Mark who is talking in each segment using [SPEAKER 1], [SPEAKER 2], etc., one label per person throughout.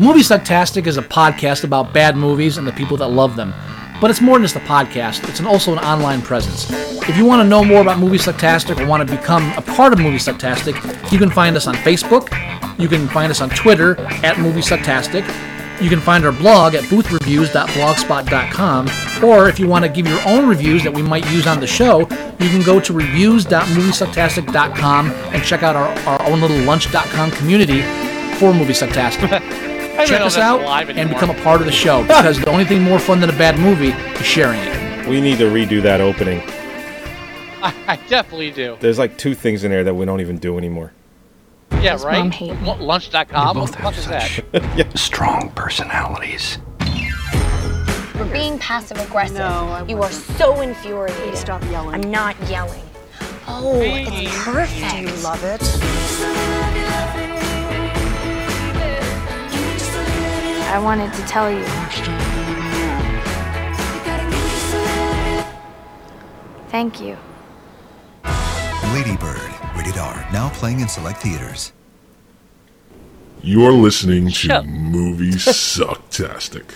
[SPEAKER 1] Movie Sucktastic is a podcast about bad movies and the people that love them. But it's more than just a podcast, it's an, also an online presence. If you want to know more about Movie Sucktastic or want to become a part of Movie Sucktastic, you can find us on Facebook, you can find us on Twitter at Movie Sucktastic, you can find our blog at boothreviews.blogspot.com, or if you want to give your own reviews that we might use on the show, you can go to reviews.moviesucktastic.com and check out our, our own little lunch.com community for Movie Sucktastic. Check us out and become a part of the show because the only thing more fun than a bad movie is sharing it.
[SPEAKER 2] We need to redo that opening.
[SPEAKER 3] I, I definitely do.
[SPEAKER 2] There's like two things in there that we don't even do anymore.
[SPEAKER 3] Yeah,
[SPEAKER 4] Does
[SPEAKER 3] right.
[SPEAKER 4] Mom hate me?
[SPEAKER 3] L- Lunch.com.
[SPEAKER 5] You
[SPEAKER 3] What
[SPEAKER 5] both
[SPEAKER 3] the fuck
[SPEAKER 5] have
[SPEAKER 3] is
[SPEAKER 5] such
[SPEAKER 3] that?
[SPEAKER 5] strong personalities.
[SPEAKER 6] For being passive aggressive.
[SPEAKER 7] No,
[SPEAKER 6] you are so infuriating.
[SPEAKER 7] Please stop yelling.
[SPEAKER 6] I'm not yelling. Oh, it's perfect.
[SPEAKER 7] Do you love it?
[SPEAKER 4] I wanted to tell you. Thank you.
[SPEAKER 8] Ladybird, rated R, now playing in select theaters.
[SPEAKER 9] You're listening to
[SPEAKER 3] Shut-
[SPEAKER 9] Movie Sucktastic.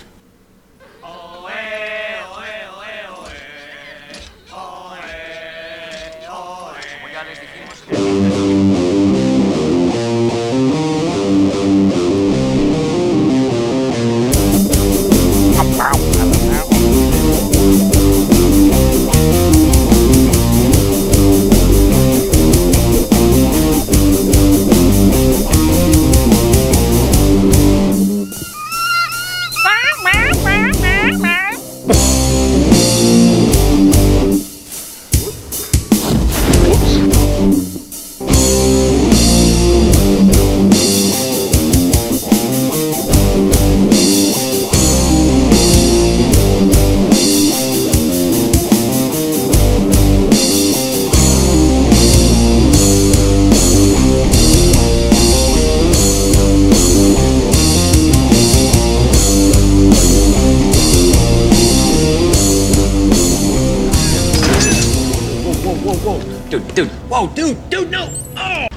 [SPEAKER 5] Dude, dude. Whoa, dude, dude, no.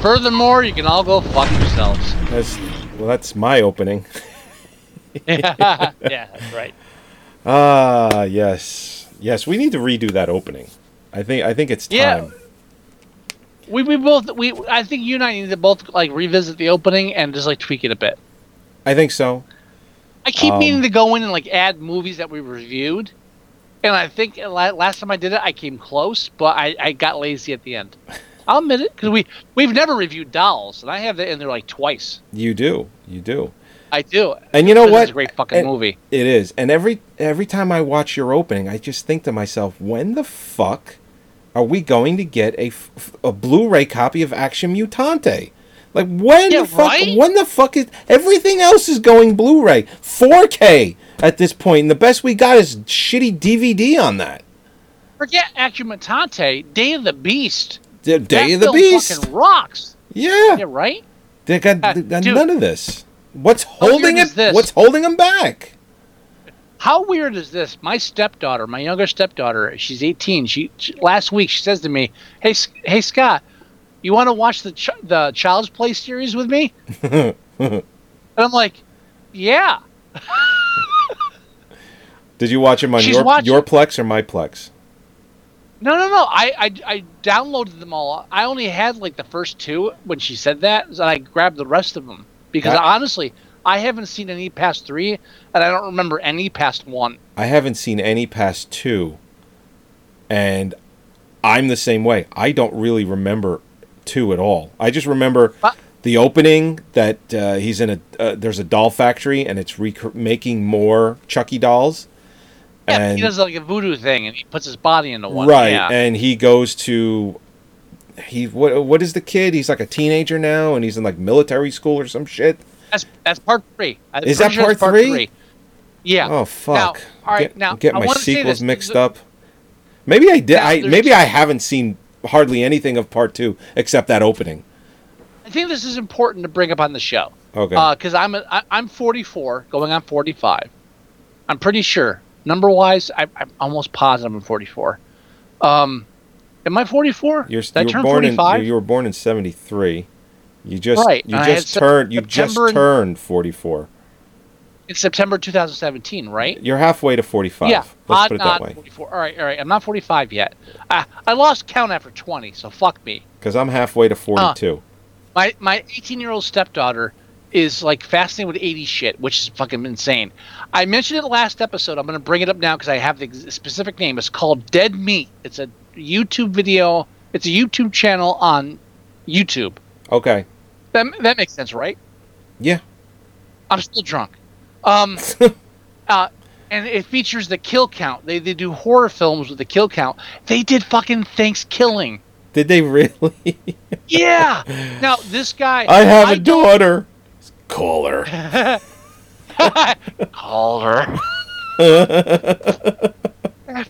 [SPEAKER 3] Furthermore, you can all go fuck yourselves.
[SPEAKER 2] That's well, that's my opening.
[SPEAKER 3] yeah, that's right.
[SPEAKER 2] Ah, yes, yes. We need to redo that opening. I think I think it's time.
[SPEAKER 3] Yeah. We, we both we I think you and I need to both like revisit the opening and just like tweak it a bit.
[SPEAKER 2] I think so.
[SPEAKER 3] I keep
[SPEAKER 2] Um,
[SPEAKER 3] meaning to go in and like add movies that we reviewed, and I think last time I did it, I came close, but I, I got lazy at the end. I'll admit it because we we've never reviewed Dolls, and I have that in there like twice.
[SPEAKER 2] You do, you do.
[SPEAKER 3] I do.
[SPEAKER 2] And you know what?
[SPEAKER 3] It's a great fucking
[SPEAKER 2] And-
[SPEAKER 3] movie.
[SPEAKER 2] It is. And every every time I watch your opening, I just think to myself, when the fuck are we going to get a, a Blu-ray copy of Action Mutante? Like when
[SPEAKER 3] Yeah,
[SPEAKER 2] the fuck
[SPEAKER 3] right?
[SPEAKER 2] when the fuck is everything else is going Blu-ray 4K at this point and the best we got is shitty DVD on that.
[SPEAKER 3] Forget Action Mutante, Day of the Beast.
[SPEAKER 2] The Day
[SPEAKER 3] That
[SPEAKER 2] of the Beast.
[SPEAKER 3] fucking rocks.
[SPEAKER 2] Yeah.
[SPEAKER 3] Yeah, right.
[SPEAKER 2] They got,
[SPEAKER 3] Uh,
[SPEAKER 2] they got
[SPEAKER 3] dude.
[SPEAKER 2] none of this. What's holding it?
[SPEAKER 3] this?
[SPEAKER 2] What's holding them back?
[SPEAKER 3] How weird is this? My stepdaughter, my younger stepdaughter, she's 18. She, she last week she says to me, "Hey, hey Scott, you want to watch the ch- the Child's Play series with me?" and I'm like, "Yeah."
[SPEAKER 2] Did you watch them on
[SPEAKER 3] She's
[SPEAKER 2] your
[SPEAKER 3] watching-
[SPEAKER 2] your Plex or my Plex?
[SPEAKER 3] No, no, no. I, I I downloaded them all. I only had like the first two when she said that, so I grabbed the rest of them because
[SPEAKER 2] That-
[SPEAKER 3] honestly, I haven't seen any past three, and I don't remember any past one.
[SPEAKER 2] I haven't seen any past two, and I'm the same way. I don't really remember two at all. I just remember
[SPEAKER 3] But-
[SPEAKER 2] the opening that uh, he's in a uh, there's a doll factory and it's rec- making more Chucky dolls.
[SPEAKER 3] Yeah,
[SPEAKER 2] and
[SPEAKER 3] he does like a voodoo thing, and he puts his body into one.
[SPEAKER 2] right,
[SPEAKER 3] Yeah.
[SPEAKER 2] and he goes to he what what is the kid? He's like a teenager now, and he's in like military school or some shit.
[SPEAKER 3] That's that's part three. I'm
[SPEAKER 2] Is that
[SPEAKER 3] sure it's
[SPEAKER 2] part three?
[SPEAKER 3] Yeah.
[SPEAKER 2] Oh fuck!
[SPEAKER 3] Now, all right,
[SPEAKER 2] get,
[SPEAKER 3] now
[SPEAKER 2] get my sequels mixed up. Maybe I did.
[SPEAKER 3] Now,
[SPEAKER 2] I maybe I haven't seen hardly anything of part two except that opening.
[SPEAKER 3] I think this is important to bring up on the show.
[SPEAKER 2] Okay.
[SPEAKER 3] Uh, because I'm a, I, I'm 44, going on 45. I'm pretty sure, number wise, I, I'm almost positive I'm 44. Um, Am I 44?
[SPEAKER 2] You're,
[SPEAKER 3] Did
[SPEAKER 2] you were
[SPEAKER 3] turn
[SPEAKER 2] born in
[SPEAKER 3] 45?
[SPEAKER 2] you, were born in 73. You just
[SPEAKER 3] Right,
[SPEAKER 2] you
[SPEAKER 3] and
[SPEAKER 2] just turned you just
[SPEAKER 3] September and-
[SPEAKER 2] turned 44.
[SPEAKER 3] in September 2017, right?
[SPEAKER 2] You're halfway to 45.
[SPEAKER 3] Yeah,
[SPEAKER 2] Let's put it that way.
[SPEAKER 3] 44. All right, all right. I'm not 45 yet. I, I lost count after 20, so fuck me.
[SPEAKER 2] Cuz I'm halfway to 42.
[SPEAKER 3] My my 18 year old stepdaughter is like fascinated with 80s shit, which is fucking insane. I mentioned it last episode. I'm going to bring it up now because I have the specific name. It's called Dead Meat. It's a YouTube video. It's a YouTube channel on YouTube.
[SPEAKER 2] okay.
[SPEAKER 3] That that makes sense, right?
[SPEAKER 2] Yeah.
[SPEAKER 3] I'm still drunk. Um, uh, and it features the kill count. They they do horror films with the kill count. They did fucking Thanksgiving.
[SPEAKER 2] Did they really?
[SPEAKER 3] Yeah. now this guy.
[SPEAKER 2] I have a
[SPEAKER 3] don't-
[SPEAKER 2] daughter. Call her.
[SPEAKER 3] Call her. that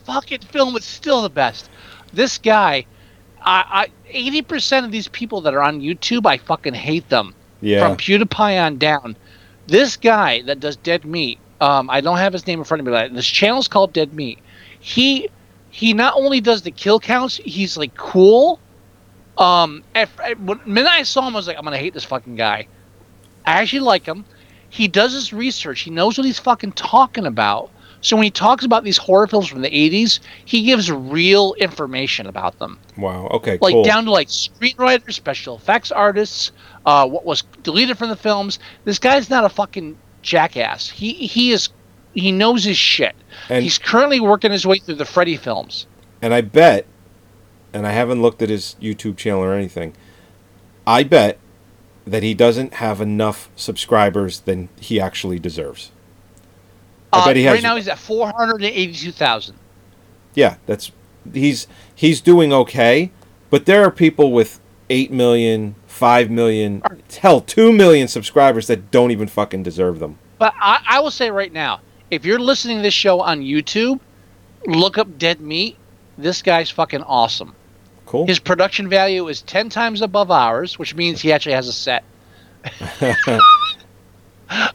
[SPEAKER 3] fucking film is still the best. This guy, I, I, eighty percent of these people that are on YouTube, I fucking hate them.
[SPEAKER 2] Yeah.
[SPEAKER 3] From PewDiePie on down, this guy that does Dead Meat, um, I don't have his name in front of me. But this channel's called Dead Meat. He, he not only does the kill counts, he's like cool. Um, at, at, when the minute I saw him, I was like, I'm gonna hate this fucking guy. I actually like him. He does his research. He knows what he's fucking talking about. So when he talks about these horror films from the 80s, he gives real information about them.
[SPEAKER 2] Wow. Okay,
[SPEAKER 3] Like
[SPEAKER 2] cool.
[SPEAKER 3] down to like screenwriters, special effects artists, uh, what was deleted from the films. This guy's not a fucking jackass. He he is he knows his shit.
[SPEAKER 2] And-
[SPEAKER 3] He's currently working his way through the Freddy films.
[SPEAKER 2] And I bet, and I haven't looked at his YouTube channel or anything, I bet that he doesn't have enough subscribers than he actually deserves. I
[SPEAKER 3] Uh,
[SPEAKER 2] bet he has.
[SPEAKER 3] right now he's at 482,000.
[SPEAKER 2] yeah, that's he's he's doing okay, but there are people with 8 million, 5 million, hell, 2 million subscribers that don't even fucking deserve them.
[SPEAKER 3] But I, I will say right now, if you're listening to this show on YouTube, look up Dead Meat. This guy's fucking awesome.
[SPEAKER 2] Cool.
[SPEAKER 3] His production value is 10 times above ours, which means he actually has a set.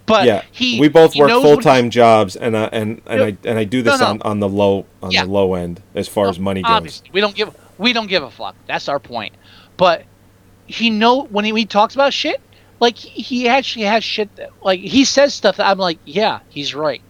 [SPEAKER 3] but
[SPEAKER 2] yeah,
[SPEAKER 3] he
[SPEAKER 2] we both work full time jobs, and uh, and and I and I do this
[SPEAKER 3] No, no.
[SPEAKER 2] on, on the low on
[SPEAKER 3] Yeah.
[SPEAKER 2] the low end as far as money goes.
[SPEAKER 3] Obviously, we don't give we don't give a fuck. That's our point. But he know when he, when he talks about shit, like he, he actually has shit. That, like he says stuff that I'm like, yeah, he's right.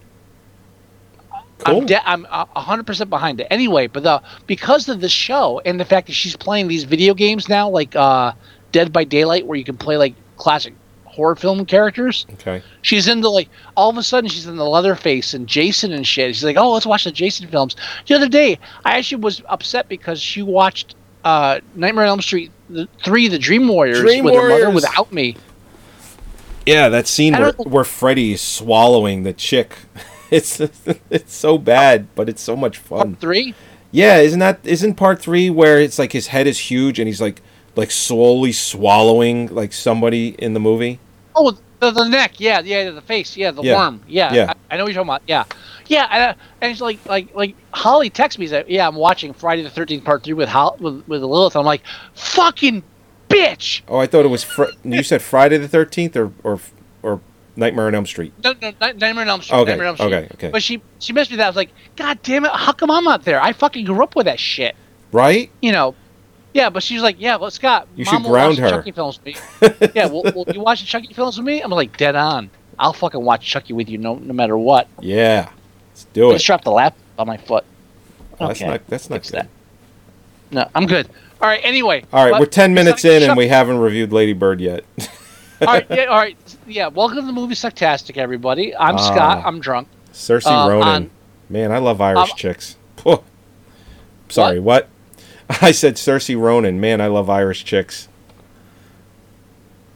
[SPEAKER 2] Cool.
[SPEAKER 3] I'm de- I'm a hundred percent behind it. Anyway, but the because of the show and the fact that she's playing these video games now, like uh, Dead by Daylight, where you can play like classic horror film characters.
[SPEAKER 2] Okay.
[SPEAKER 3] She's into like all of a sudden she's in the Leatherface and Jason and shit. She's like, oh, let's watch the Jason films. The other day, I actually was upset because she watched uh, Nightmare on Elm Street the, three, The Dream Warriors,
[SPEAKER 2] Dream
[SPEAKER 3] with her mother without me.
[SPEAKER 2] Yeah, that scene where, where Freddy swallowing the chick. It's it's so bad, but it's so much fun.
[SPEAKER 3] Part Three.
[SPEAKER 2] Yeah, isn't that isn't part three where it's like his head is huge and he's like like slowly swallowing like somebody in the movie?
[SPEAKER 3] Oh, the, the neck, yeah, yeah, the face, yeah, the
[SPEAKER 2] Yeah.
[SPEAKER 3] worm, yeah,
[SPEAKER 2] Yeah.
[SPEAKER 3] I, I know what you're talking about, yeah, yeah, and, uh, and it's like, like, like Holly texts me, that, yeah, I'm watching Friday the Thirteenth Part Three with Hol- with, with Lilith. I'm like, fucking bitch.
[SPEAKER 2] Oh, I thought it was fr- you said Friday the Thirteenth or or Nightmare on Elm Street.
[SPEAKER 3] No, no, Nightmare on Elm Street.
[SPEAKER 2] Okay,
[SPEAKER 3] Nightmare on Elm Street.
[SPEAKER 2] okay, okay.
[SPEAKER 3] But she she messaged me that. I was like, God damn it! How come I'm not there? I fucking grew up with that shit.
[SPEAKER 2] Right?
[SPEAKER 3] You know. Yeah, but she's like, yeah, well, Scott,
[SPEAKER 2] You
[SPEAKER 3] Mom
[SPEAKER 2] should
[SPEAKER 3] will
[SPEAKER 2] ground
[SPEAKER 3] watch
[SPEAKER 2] her.
[SPEAKER 3] Chucky films with me. yeah, well, will you watch Chucky films with me? I'm like, dead on. I'll fucking watch Chucky with you, no, no matter what.
[SPEAKER 2] Yeah. Let's do
[SPEAKER 3] Just
[SPEAKER 2] it.
[SPEAKER 3] drop the lap on my foot.
[SPEAKER 2] Oh, That's
[SPEAKER 3] Okay,
[SPEAKER 2] not that's not
[SPEAKER 3] fix
[SPEAKER 2] good.
[SPEAKER 3] that. No, I'm good. All right. Anyway.
[SPEAKER 2] All right,
[SPEAKER 3] but
[SPEAKER 2] we're ten minutes in and we haven't reviewed Lady Bird yet.
[SPEAKER 3] all right. Yeah. All right. Yeah. Welcome to the movie Sucktastic, everybody. I'm
[SPEAKER 2] Ah.
[SPEAKER 3] Scott. I'm drunk.
[SPEAKER 2] Saoirse
[SPEAKER 3] Uh,
[SPEAKER 2] Ronan.
[SPEAKER 3] on-
[SPEAKER 2] Man, I love Irish
[SPEAKER 3] Um,
[SPEAKER 2] chicks. Phew. Sorry, what? I said Saoirse Ronan. Man, I love Irish chicks.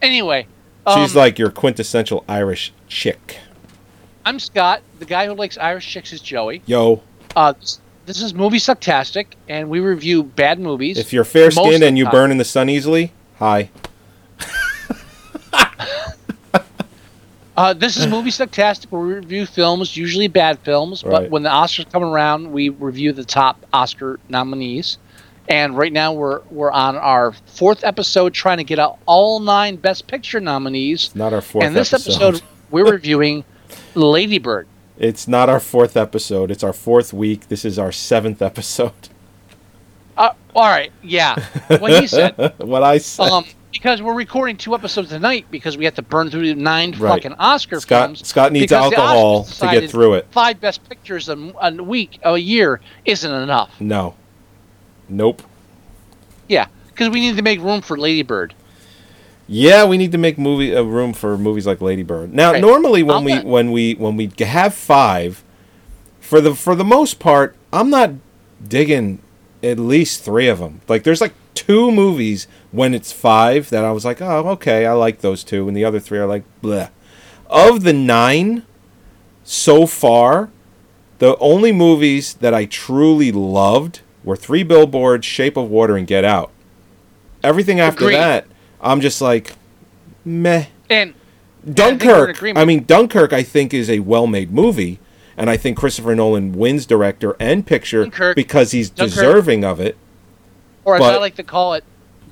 [SPEAKER 3] Anyway.
[SPEAKER 2] She's
[SPEAKER 3] um,
[SPEAKER 2] like your quintessential Irish chick.
[SPEAKER 3] I'm Scott. The guy who likes Irish chicks is Joey.
[SPEAKER 2] Yo,
[SPEAKER 3] Uh, this, is Movie Sucktastic, and we review bad movies.
[SPEAKER 2] if you're fair skinned and you burn in the sun easily, hi.
[SPEAKER 3] Uh, this is Movie Sucktastic, where we review films, usually bad films, but when the Oscars come around, we review the top Oscar nominees. And right now, we're we're on our fourth episode, trying to get out all nine Best Picture nominees.
[SPEAKER 2] Not our fourth
[SPEAKER 3] and this
[SPEAKER 2] episode.
[SPEAKER 3] episode, we're reviewing Lady Bird.
[SPEAKER 2] It's not our fourth episode. It's our fourth week. This is our seventh episode.
[SPEAKER 3] Uh, All right, yeah. What he said.
[SPEAKER 2] what I said.
[SPEAKER 3] um, because we're recording two episodes tonight because we have to burn through nine
[SPEAKER 2] Right.
[SPEAKER 3] fucking Oscar
[SPEAKER 2] Scott-
[SPEAKER 3] films.
[SPEAKER 2] Scott needs alcohol to get through it.
[SPEAKER 3] Five best pictures a, a week, a year isn't enough.
[SPEAKER 2] no. Nope.
[SPEAKER 3] Yeah, because we need to make room for Lady Bird.
[SPEAKER 2] Yeah, we need to make movie a room for movies like Lady Bird. Now,
[SPEAKER 3] Right.
[SPEAKER 2] normally when
[SPEAKER 3] I'm
[SPEAKER 2] we
[SPEAKER 3] not-
[SPEAKER 2] when we when we have five, for the for the most part, I'm not digging at least three of them. Like, there's like two movies when it's five that I was like, oh, okay, I like those two, and the other three are like, bleh. Of the nine so far, the only movies that I truly loved were Three Billboards, Shape of Water, and Get Out. Everything after
[SPEAKER 3] Agreed.
[SPEAKER 2] that, I'm just like, meh.
[SPEAKER 3] And I
[SPEAKER 2] Dunkirk.
[SPEAKER 3] agreement.
[SPEAKER 2] I mean, Dunkirk. I think is a well-made movie, and I think Christopher Nolan wins director and picture
[SPEAKER 3] Dunkirk-
[SPEAKER 2] because he's
[SPEAKER 3] Dunkirk-
[SPEAKER 2] deserving of it.
[SPEAKER 3] Or as
[SPEAKER 2] but-
[SPEAKER 3] I like to call it,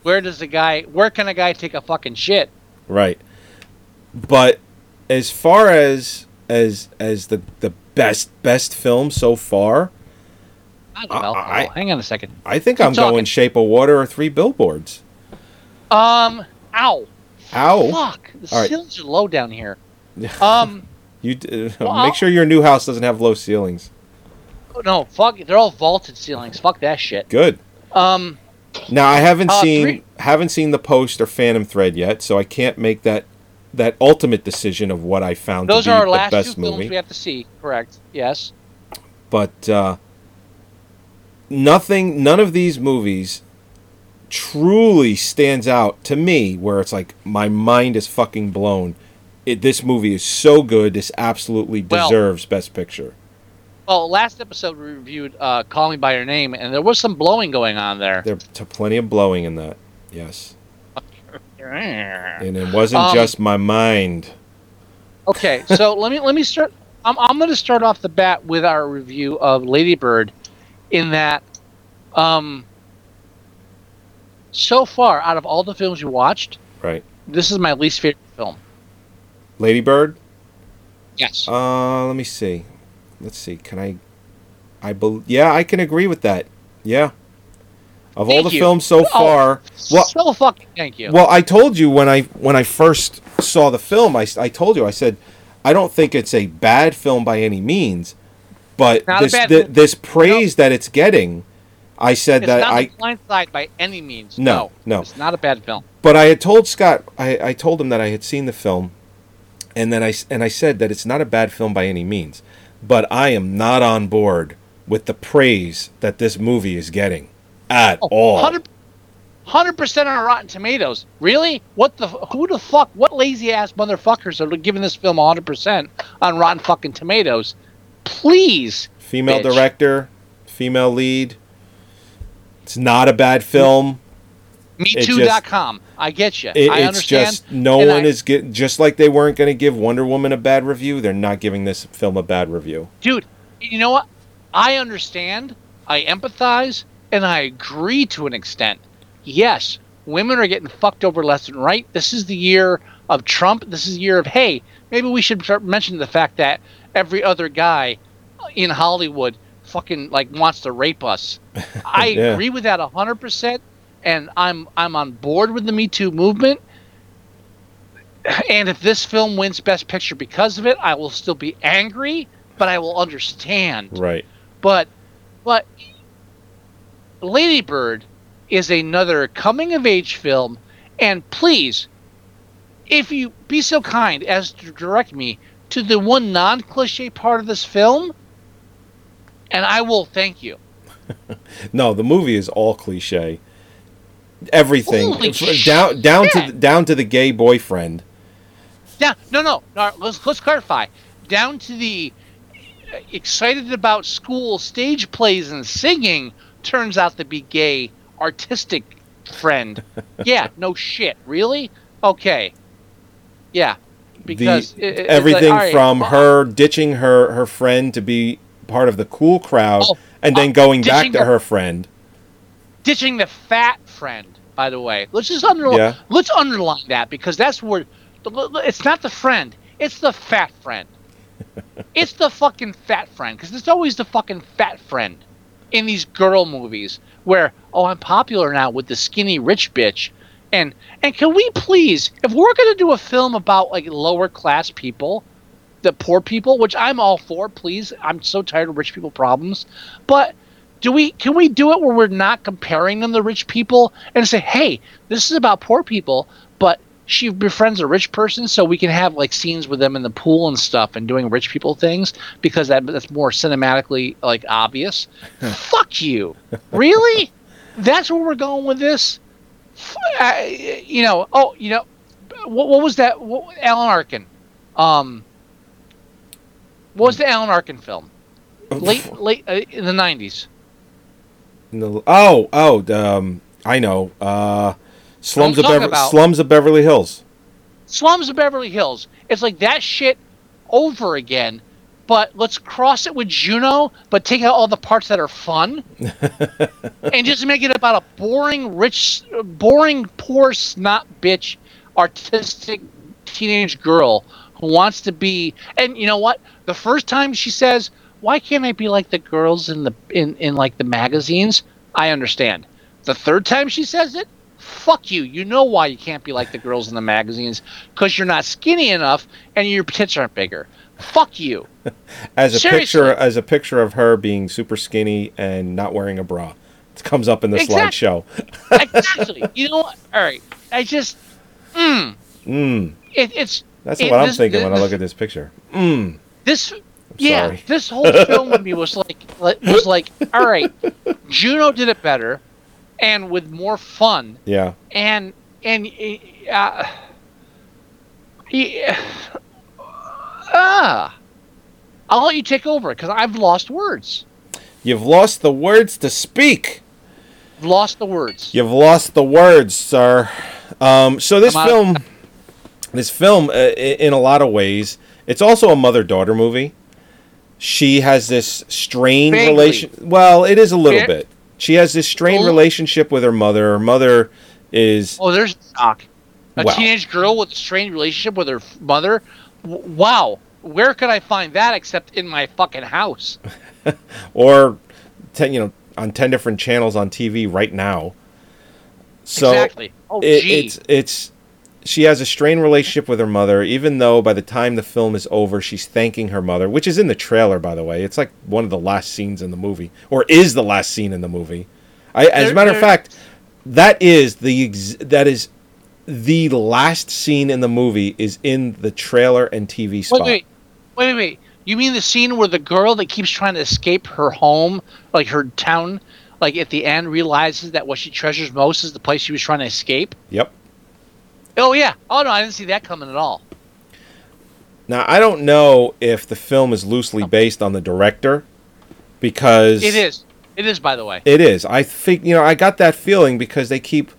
[SPEAKER 3] where does the guy? Where can a guy take a fucking shit?
[SPEAKER 2] Right. But as far as as as the the best best film so far,
[SPEAKER 3] I don't know.
[SPEAKER 2] I-
[SPEAKER 3] Oh, hang on a second.
[SPEAKER 2] I think
[SPEAKER 3] Keep
[SPEAKER 2] I'm going. Shape of Water or Three Billboards.
[SPEAKER 3] Um, ow,
[SPEAKER 2] Ow!
[SPEAKER 3] fuck. The
[SPEAKER 2] All right.
[SPEAKER 3] ceilings are low down here. Um,
[SPEAKER 2] You uh,
[SPEAKER 3] Well,
[SPEAKER 2] make sure your new house doesn't have low ceilings.
[SPEAKER 3] no, fuck. They're all vaulted ceilings. Fuck that shit.
[SPEAKER 2] Good.
[SPEAKER 3] Um,
[SPEAKER 2] Now I haven't
[SPEAKER 3] Uh,
[SPEAKER 2] seen
[SPEAKER 3] three-
[SPEAKER 2] haven't seen the post or Phantom Thread yet, so I can't make that that ultimate decision of what I found
[SPEAKER 3] those
[SPEAKER 2] to be
[SPEAKER 3] are our
[SPEAKER 2] the
[SPEAKER 3] last two films
[SPEAKER 2] movie.
[SPEAKER 3] we have to see. Correct. Yes.
[SPEAKER 2] but uh, nothing none of these movies truly stands out to me where it's like my mind is fucking blown it, this movie is so good this absolutely
[SPEAKER 3] Well-
[SPEAKER 2] deserves best picture
[SPEAKER 3] Well, last episode we reviewed uh, "Call Me by Your Name," and there was some blowing going on there.
[SPEAKER 2] there's plenty of blowing in that yes and it wasn't
[SPEAKER 3] Um,
[SPEAKER 2] just my mind
[SPEAKER 3] Okay, so let me let me start. I'm I'm going to start off the bat with our review of Lady Bird, in that, um, so far out of all the films you watched,
[SPEAKER 2] right
[SPEAKER 3] this is my least favorite film.
[SPEAKER 2] ladybird
[SPEAKER 3] Yes.
[SPEAKER 2] uh let me see let's see can i i believe. yeah i can agree with that yeah of all the
[SPEAKER 3] you.
[SPEAKER 2] films so
[SPEAKER 3] Oh,
[SPEAKER 2] far well
[SPEAKER 3] so fucking thank you.
[SPEAKER 2] Well, I told you when I when I first saw the film, I, I told you I said I don't think it's a bad film by any means, but this this praise that it's getting, I said
[SPEAKER 3] it's
[SPEAKER 2] that
[SPEAKER 3] not
[SPEAKER 2] I
[SPEAKER 3] the blind side by any means.
[SPEAKER 2] No,
[SPEAKER 3] no,
[SPEAKER 2] no.
[SPEAKER 3] It's not a bad film.
[SPEAKER 2] but I had told Scott I, I told him that I had seen the film, and then I and I said that it's not a bad film by any means, but I am not on board with the praise that this movie is getting at oh, all.
[SPEAKER 3] 100 percent on Rotten Tomatoes. Really? What the? Who the fuck? What lazy ass motherfuckers are giving this film 100 percent on Rotten fucking Tomatoes? Please.
[SPEAKER 2] Female
[SPEAKER 3] bitch.
[SPEAKER 2] director, female lead. It's not a bad film.
[SPEAKER 3] MeToo.com. I get you.
[SPEAKER 2] It,
[SPEAKER 3] I
[SPEAKER 2] it's
[SPEAKER 3] understand.
[SPEAKER 2] just no
[SPEAKER 3] and
[SPEAKER 2] one
[SPEAKER 3] I-
[SPEAKER 2] is get just like they weren't going to give Wonder Woman a bad review. They're not giving this film a bad review.
[SPEAKER 3] dude. You know what? I understand. I empathize, and I agree to an extent. Yes, women are getting fucked over left and right. This is the year of Trump. This is the year of hey, maybe we should start mentioning the fact that every other guy in Hollywood fucking like wants to rape us. I
[SPEAKER 2] Yeah.
[SPEAKER 3] agree with that hundred percent, and I'm I'm on board with the Me Too movement. And if this film wins Best Picture because of it, I will still be angry, but I will understand.
[SPEAKER 2] Right.
[SPEAKER 3] But, but, Lady Bird is another coming of age film, and please, if you be so kind as to direct me to the one non cliche part of this film, and I will thank you.
[SPEAKER 2] No, the movie is all cliche. Everything
[SPEAKER 3] Holy
[SPEAKER 2] F- down down to
[SPEAKER 3] shit.
[SPEAKER 2] the, down to the gay boyfriend.
[SPEAKER 3] Yeah, no, no, no. Let's let's clarify. Down to the uh, excited about school stage plays and singing turns out to be gay artistic friend. yeah, no shit. Really? Okay. Yeah. Because
[SPEAKER 2] the,
[SPEAKER 3] it- it's like,
[SPEAKER 2] everything from
[SPEAKER 3] well,
[SPEAKER 2] her ditching her her friend to be part of the cool crowd
[SPEAKER 3] Oh,
[SPEAKER 2] and then
[SPEAKER 3] uh,
[SPEAKER 2] going back to
[SPEAKER 3] her-
[SPEAKER 2] her friend.
[SPEAKER 3] ditching the fat friend. By the way, let's just underline.
[SPEAKER 2] Yeah.
[SPEAKER 3] Let's underline that because that's where it's not the friend. It's the fat friend. it's the fucking fat friend because it's always the fucking fat friend in these girl movies. where oh I'm popular now with the skinny rich bitch, and and can we please if we're gonna do a film about like lower class people, the poor people, which I'm all for, please I'm so tired of rich people problems, but do we can we do it where we're not comparing them to rich people and say hey this is about poor people but she befriends a rich person so we can have like scenes with them in the pool and stuff and doing rich people things because that, that's more cinematically like obvious? Fuck you. Really? That's where we're going with this? I- you know oh you know what, what was that what, alan arkin? Um what was the alan arkin film? Late late uh, in the 90s
[SPEAKER 2] No, oh, oh, um, I know. Uh, slums of Bever- slums of Beverly Hills.
[SPEAKER 3] Slums of Beverly Hills. It's like that shit over again, but let's cross it with Juno, but take out all the parts that are fun, and just make it about a boring, rich, boring, poor snot bitch, artistic teenage girl who wants to be. And you know what? The first time she says, "Why can't I be like the girls in the in in like the magazines?" I understand. The third time she says it, fuck you. You know why you can't be like the girls in the magazines because you're not skinny enough and your tits aren't bigger. Fuck you.
[SPEAKER 2] As a
[SPEAKER 3] Seriously.
[SPEAKER 2] picture, as a picture of her being super skinny and not wearing a bra. It comes up in the
[SPEAKER 3] Exactly.
[SPEAKER 2] slideshow.
[SPEAKER 3] exactly. You know what? All right. I just, mm,
[SPEAKER 2] Mm,
[SPEAKER 3] it, it's
[SPEAKER 2] that's
[SPEAKER 3] it-
[SPEAKER 2] what I'm
[SPEAKER 3] this-
[SPEAKER 2] thinking when I look at this picture. Mm.
[SPEAKER 3] this. Yeah,
[SPEAKER 2] sorry.
[SPEAKER 3] this whole film with me was like was like, all right, Juno did it better, and with more fun,
[SPEAKER 2] Yeah.
[SPEAKER 3] and and uh, yeah, ah, I'll let you take over because I've lost words.
[SPEAKER 2] You've lost the words to speak.
[SPEAKER 3] Lost the words.
[SPEAKER 2] You've lost the words, sir. Um, so this film, this film, uh, in a lot of ways, it's also a mother-daughter movie. She has this strained
[SPEAKER 3] Vaguely.
[SPEAKER 2] relation. Well, it is a little bit. She has this strained
[SPEAKER 3] Oh.
[SPEAKER 2] relationship with her mother. Her mother is
[SPEAKER 3] Oh, there's shock. A
[SPEAKER 2] Wow.
[SPEAKER 3] teenage girl with a strained relationship with her mother. W- wow. Where could I find that except in my fucking house?
[SPEAKER 2] or ten, you know, on ten different channels on TV right now. So
[SPEAKER 3] exactly. Oh,
[SPEAKER 2] it,
[SPEAKER 3] gee.
[SPEAKER 2] it's it's she has a strained relationship with her mother, even though by the time the film is over, she's thanking her mother, which is in the trailer, by the way. It's like one of the last scenes in the movie, or is the last scene in the movie. I, as a matter of fact, that is the ex- that is the last scene in the movie is in the trailer and TV spot.
[SPEAKER 3] Wait, wait, wait, wait, wait. You mean the scene where the girl that keeps trying to escape her home, like her town, like at the end realizes that what she treasures most is the place she was trying to escape?
[SPEAKER 2] Yep.
[SPEAKER 3] Oh yeah. Oh no, I didn't see that coming at all.
[SPEAKER 2] Now I don't know if the film is loosely based on the director, because
[SPEAKER 3] It is. It is, by the way.
[SPEAKER 2] It is. I think you know. I got that feeling because they keep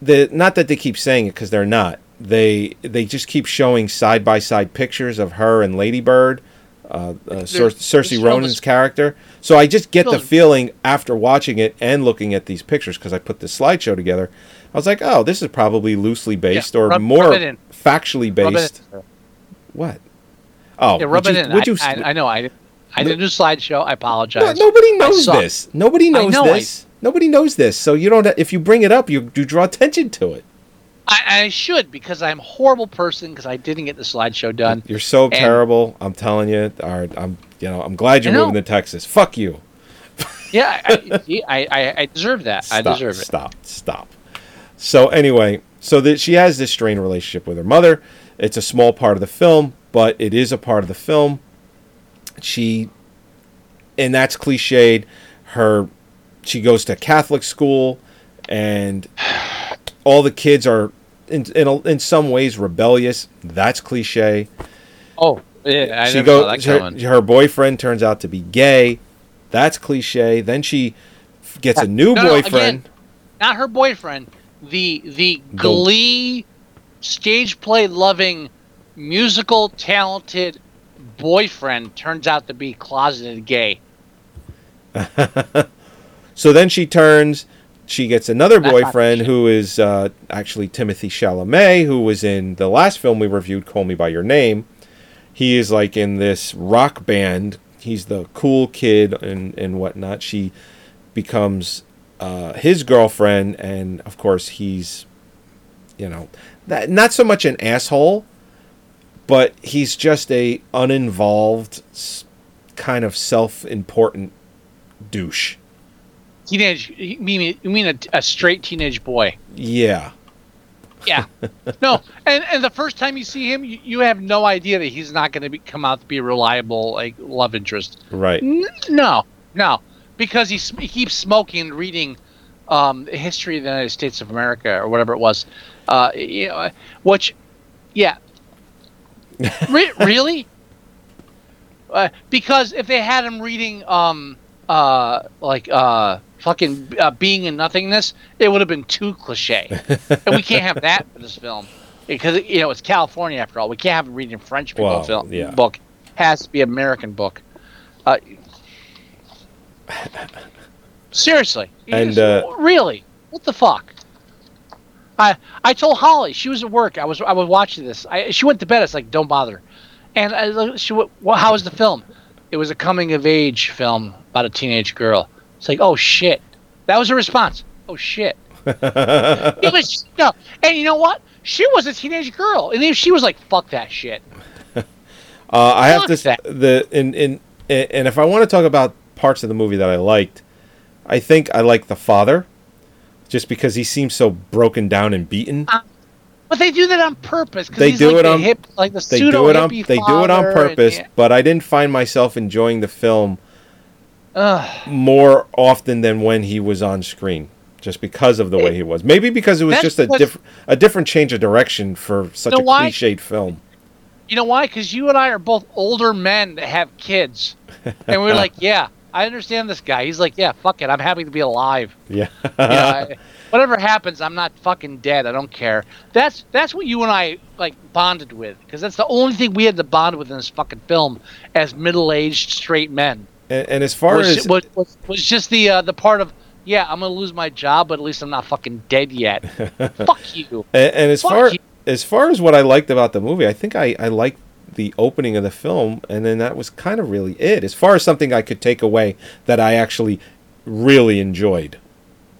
[SPEAKER 2] the not that they keep saying it because they're not. They they just keep showing side by side pictures of her and Lady Bird, uh, uh, Cer-
[SPEAKER 3] Saoirse
[SPEAKER 2] Ronan's character. So I just get the feeling after watching it and looking at these pictures because I put this slideshow together. I was like, oh, this is probably loosely based or
[SPEAKER 3] rub-
[SPEAKER 2] more
[SPEAKER 3] rub
[SPEAKER 2] factually based. What? Oh,
[SPEAKER 3] Yeah, rub
[SPEAKER 2] would
[SPEAKER 3] it
[SPEAKER 2] you,
[SPEAKER 3] in.
[SPEAKER 2] Would
[SPEAKER 3] I,
[SPEAKER 2] you,
[SPEAKER 3] I, I know. I, I didn't do a slideshow. I apologize.
[SPEAKER 2] no, nobody knows this. Nobody knows
[SPEAKER 3] know I-
[SPEAKER 2] this. Nobody knows this. So you don't. If you bring it up, you you draw attention to it.
[SPEAKER 3] I, I should because I'm a horrible person because I didn't get the slideshow done.
[SPEAKER 2] You're so
[SPEAKER 3] And-
[SPEAKER 2] terrible. I'm telling you. Right, I'm. You know. I'm glad you're moving to Texas. Fuck you.
[SPEAKER 3] Yeah, I, I, I, I deserve that. I deserve it.
[SPEAKER 2] Stop. Stop. So anyway, so that she has this strained relationship with her mother. It's a small part of the film, but it is a part of the film. She, and that's cliched. Her, she goes to Catholic school, and all the kids are in in, a, in some ways rebellious. That's cliche.
[SPEAKER 3] Oh, yeah, I
[SPEAKER 2] she goes. Her, her boyfriend turns out to be gay. That's cliche. Then she gets a new
[SPEAKER 3] No, no,
[SPEAKER 2] boyfriend.
[SPEAKER 3] again, not her boyfriend. The the Glee stage play loving, musical talented boyfriend turns out to be closeted gay.
[SPEAKER 2] So then she turns. She gets another boyfriend who is uh, actually Timothée Chalamet, who was in the last film we reviewed, "Call Me by Your Name." He is like in this rock band. He's the cool kid and and whatnot. She becomes uh, his girlfriend, and of course he's, you know, that, not so much an asshole, but he's just a uninvolved, kind of self-important douche.
[SPEAKER 3] Teenage. You mean you mean a, a straight teenage boy?
[SPEAKER 2] Yeah,
[SPEAKER 3] Yeah. no, and and the first time you see him, you, you have no idea that he's not going to come out to be a reliable like love interest.
[SPEAKER 2] right.
[SPEAKER 3] N- no, no, because he, sm- he keeps smoking and reading um, the history of the United States of America or whatever it was. Uh, you know, which, yeah, Re- really? Uh, because if they had him reading, um, uh, like, uh, fucking uh, Being and Nothingness, it would have been too cliche, and we can't have that for this film because you know it's California after all. We can't have him reading French people
[SPEAKER 2] Well,
[SPEAKER 3] film
[SPEAKER 2] yeah.
[SPEAKER 3] book. Has to be American book. Uh, seriously,
[SPEAKER 2] And,
[SPEAKER 3] Yes,
[SPEAKER 2] uh,
[SPEAKER 3] really, what the fuck? I I told Holly she was at work. I was I was watching this. I, she went to bed. It's like don't bother. And I, she went, well, how was the film? It was a coming of age film about a teenage girl. It's like oh shit. That was her response. Oh shit. it was no. And you know what? She was a teenage girl, and then she was like fuck that shit.
[SPEAKER 2] Uh, I have to s-
[SPEAKER 3] that.
[SPEAKER 2] the in in and if I want to talk about parts of the movie that I liked, I think I like the father, just because he seems so broken down and beaten.
[SPEAKER 3] But they do that on purpose.
[SPEAKER 2] They
[SPEAKER 3] he's
[SPEAKER 2] do
[SPEAKER 3] like
[SPEAKER 2] it
[SPEAKER 3] the
[SPEAKER 2] on
[SPEAKER 3] hip, like the
[SPEAKER 2] They
[SPEAKER 3] pseudo
[SPEAKER 2] do it on they do it on
[SPEAKER 3] father and-
[SPEAKER 2] purpose,
[SPEAKER 3] yeah.
[SPEAKER 2] but I didn't find myself enjoying the film
[SPEAKER 3] Ugh.
[SPEAKER 2] more often than when he was on screen, just because of the way he was. Maybe because it was just a different a different change of direction for such
[SPEAKER 3] know
[SPEAKER 2] a
[SPEAKER 3] why?
[SPEAKER 2] cliched film.
[SPEAKER 3] You know why? Because you and I are both older men that have kids, and we're like, yeah, I understand this guy. He's like, yeah, fuck it, I'm happy to be alive.
[SPEAKER 2] Yeah.
[SPEAKER 3] You know, I, whatever happens, I'm not fucking dead. I don't care. That's that's what you and I like bonded with, because that's the only thing we had to bond with in this fucking film as middle-aged straight men.
[SPEAKER 2] And, and as far
[SPEAKER 3] was,
[SPEAKER 2] as
[SPEAKER 3] was, was, was just the uh, the part of yeah, I'm gonna lose my job, but at least I'm not fucking dead yet. Fuck you.
[SPEAKER 2] And, and as
[SPEAKER 3] Fuck
[SPEAKER 2] far
[SPEAKER 3] you.
[SPEAKER 2] as far as what I liked about the movie, I think I, I liked the opening of the film, and then that was kind of really it. As far as something I could take away that I actually really enjoyed.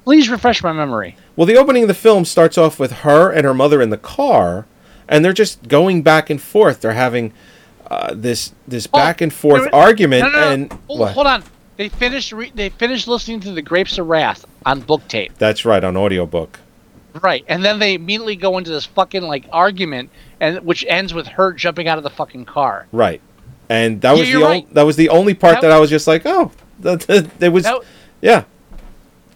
[SPEAKER 3] Please refresh my memory.
[SPEAKER 2] Well, the opening of the film starts off with her and her mother in the car, and they're just going back and forth. They're having uh, this this
[SPEAKER 3] Oh,
[SPEAKER 2] back and forth argument,
[SPEAKER 3] No, no, no.
[SPEAKER 2] and
[SPEAKER 3] hold, hold on. They finished. Re- they finished listening to the Grapes of Wrath on book tape.
[SPEAKER 2] That's right on audiobook.
[SPEAKER 3] Right, and then they immediately go into this fucking like argument, and which ends with her jumping out of the fucking car.
[SPEAKER 2] Right, and that
[SPEAKER 3] Yeah,
[SPEAKER 2] was the
[SPEAKER 3] right.
[SPEAKER 2] only that was the only part
[SPEAKER 3] That-
[SPEAKER 2] that, I was just like, oh, it was
[SPEAKER 3] That,
[SPEAKER 2] yeah.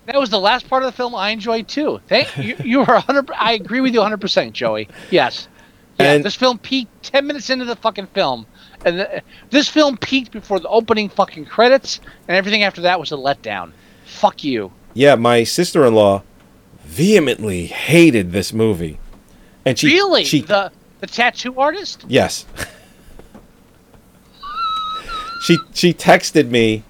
[SPEAKER 3] that was the last part of the film I enjoyed too. Thank you. You are hundred. I agree with you hundred percent, Joey. Yes. Yeah,
[SPEAKER 2] And-
[SPEAKER 3] this film peaked ten minutes into the fucking film, and the, this film peaked before the opening fucking credits, and everything after that was a letdown. Fuck you.
[SPEAKER 2] Yeah, my sister-in-law vehemently hated this movie, and she
[SPEAKER 3] really?
[SPEAKER 2] she
[SPEAKER 3] the the tattoo artist?
[SPEAKER 2] yes, she she texted me,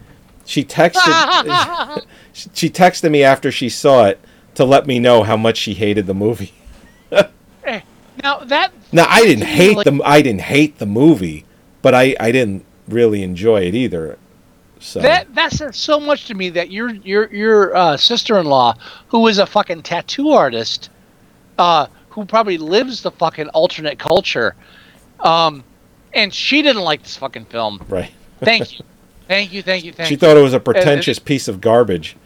[SPEAKER 2] she texted she texted me after she saw it to let me know how much she hated the movie.
[SPEAKER 3] Eh, Now that
[SPEAKER 2] Now I didn't
[SPEAKER 3] Like-
[SPEAKER 2] hate the I didn't hate the movie, but I I didn't really enjoy it either. So
[SPEAKER 3] That that says so much to me that your your your uh, sister-in-law, who is a fucking tattoo artist, uh, who probably lives the fucking alternate culture, um, and she didn't like this fucking film.
[SPEAKER 2] right.
[SPEAKER 3] Thank you, thank you, thank you, thank
[SPEAKER 2] She
[SPEAKER 3] you.
[SPEAKER 2] thought it was a pretentious piece of garbage.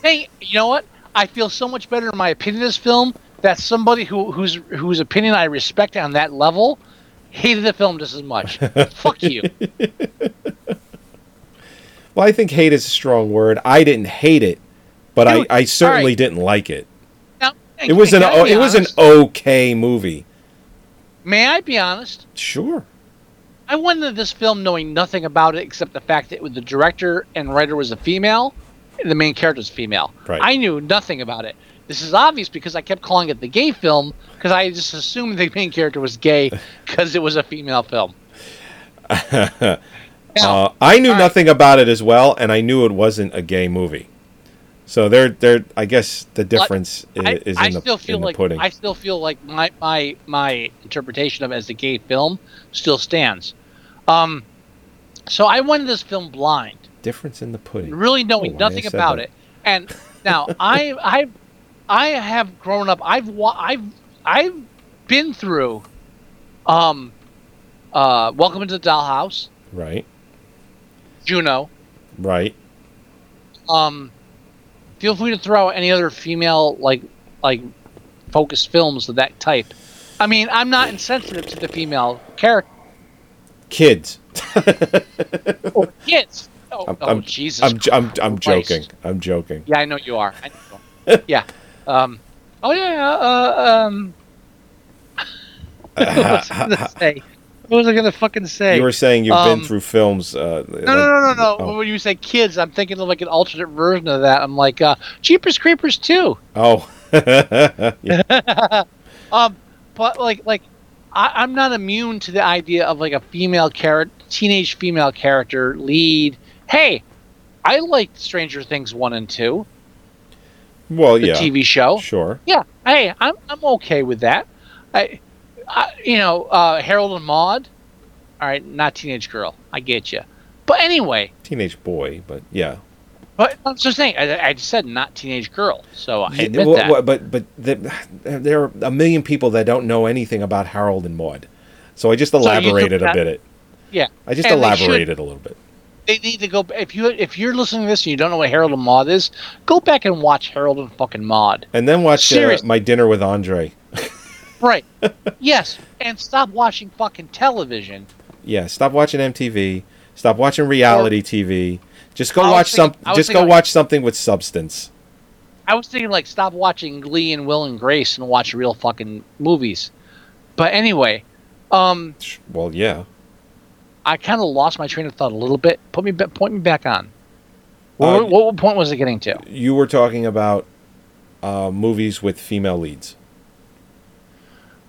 [SPEAKER 3] Hey, you know what? I feel so much better in my opinion of this film that somebody who whose whose opinion I respect on that level hated the film just as much. Fuck you.
[SPEAKER 2] Well, I think hate is a strong word. I didn't hate it, but
[SPEAKER 3] Dude,
[SPEAKER 2] I, I certainly
[SPEAKER 3] right.
[SPEAKER 2] didn't like it.
[SPEAKER 3] Now,
[SPEAKER 2] It was an
[SPEAKER 3] can I
[SPEAKER 2] o-
[SPEAKER 3] be
[SPEAKER 2] it was an okay movie.
[SPEAKER 3] May I be honest?
[SPEAKER 2] Sure.
[SPEAKER 3] I went into this film knowing nothing about it except the fact that the director and writer was a female, and the main character was female.
[SPEAKER 2] Right.
[SPEAKER 3] I knew nothing about it. This is obvious because I kept calling it the gay film because I just assumed the main character was gay because it was a female film. Now,
[SPEAKER 2] Uh, I knew
[SPEAKER 3] right.
[SPEAKER 2] nothing about it as well, and I knew it wasn't a gay movie. So there, there. I guess the difference i-
[SPEAKER 3] I,
[SPEAKER 2] is
[SPEAKER 3] I
[SPEAKER 2] in the,
[SPEAKER 3] still feel
[SPEAKER 2] in the
[SPEAKER 3] like
[SPEAKER 2] pudding.
[SPEAKER 3] I still feel like my my my interpretation of it as a gay film still stands. Um, so I went this film blind.
[SPEAKER 2] difference in the pudding.
[SPEAKER 3] really knowing
[SPEAKER 2] Oh,
[SPEAKER 3] nothing about
[SPEAKER 2] that.
[SPEAKER 3] it. And Now, I I I have grown up. I've wa- I've I've been through um uh Welcome to the Dollhouse,
[SPEAKER 2] Right.
[SPEAKER 3] Juno.
[SPEAKER 2] Right.
[SPEAKER 3] Um feel free to throw out any other female like like focused films of that type. I mean, I'm not insensitive to the female character
[SPEAKER 2] Kids.
[SPEAKER 3] oh, kids. Oh,
[SPEAKER 2] I'm,
[SPEAKER 3] oh
[SPEAKER 2] I'm,
[SPEAKER 3] Jesus.
[SPEAKER 2] I'm, I'm, I'm joking. I'm joking.
[SPEAKER 3] Yeah, I know you are. I know you are. yeah. Um. Oh yeah. Uh, um. what was I gonna say? What was I gonna fucking say?
[SPEAKER 2] You were saying you've
[SPEAKER 3] Um,
[SPEAKER 2] been through films. Uh,
[SPEAKER 3] No, no, no, no, no.
[SPEAKER 2] Oh.
[SPEAKER 3] When you say kids, I'm thinking of like an alternate version of that. I'm like, uh, Jeepers Creepers too.
[SPEAKER 2] Oh. Yeah.
[SPEAKER 3] Um, but like, like, I, I'm not immune to the idea of like a female character, teenage female character lead. Hey, I liked Stranger Things one and two,
[SPEAKER 2] Well,
[SPEAKER 3] the
[SPEAKER 2] yeah.
[SPEAKER 3] TV show.
[SPEAKER 2] Sure.
[SPEAKER 3] Yeah, hey, I'm I'm okay with that. I, I you know, uh, Harold and Maude. All right, not teenage girl. I get you. But anyway,
[SPEAKER 2] Teenage boy, but yeah.
[SPEAKER 3] but I'm just saying. I, I just said not teenage girl, so I
[SPEAKER 2] Yeah,
[SPEAKER 3] admit
[SPEAKER 2] well,
[SPEAKER 3] that.
[SPEAKER 2] well, but but the, there are a million people that don't know anything about Harold and Maude, so I just elaborated a bit. It.
[SPEAKER 3] yeah,
[SPEAKER 2] I just
[SPEAKER 3] And
[SPEAKER 2] elaborated a little bit.
[SPEAKER 3] They need to go. If you if you're listening to this and you don't know what Harold and Maude is, go back and watch Harold and fucking Maude.
[SPEAKER 2] And then watch uh, my dinner with Andre.
[SPEAKER 3] Right. yes, and stop watching fucking television.
[SPEAKER 2] Yeah, stop watching MTV. Stop watching reality TV. Just go watch some.
[SPEAKER 3] thinking- was
[SPEAKER 2] Just go
[SPEAKER 3] thinking-
[SPEAKER 2] watch something with substance.
[SPEAKER 3] I was thinking like stop watching Glee and Will and Grace and watch real fucking movies. But anyway, um,
[SPEAKER 2] Well, yeah.
[SPEAKER 3] I kind of lost my train of thought a little bit. Put me, point me back on.
[SPEAKER 2] Uh,
[SPEAKER 3] What, what point was it getting to?
[SPEAKER 2] You were talking about uh, movies with female leads.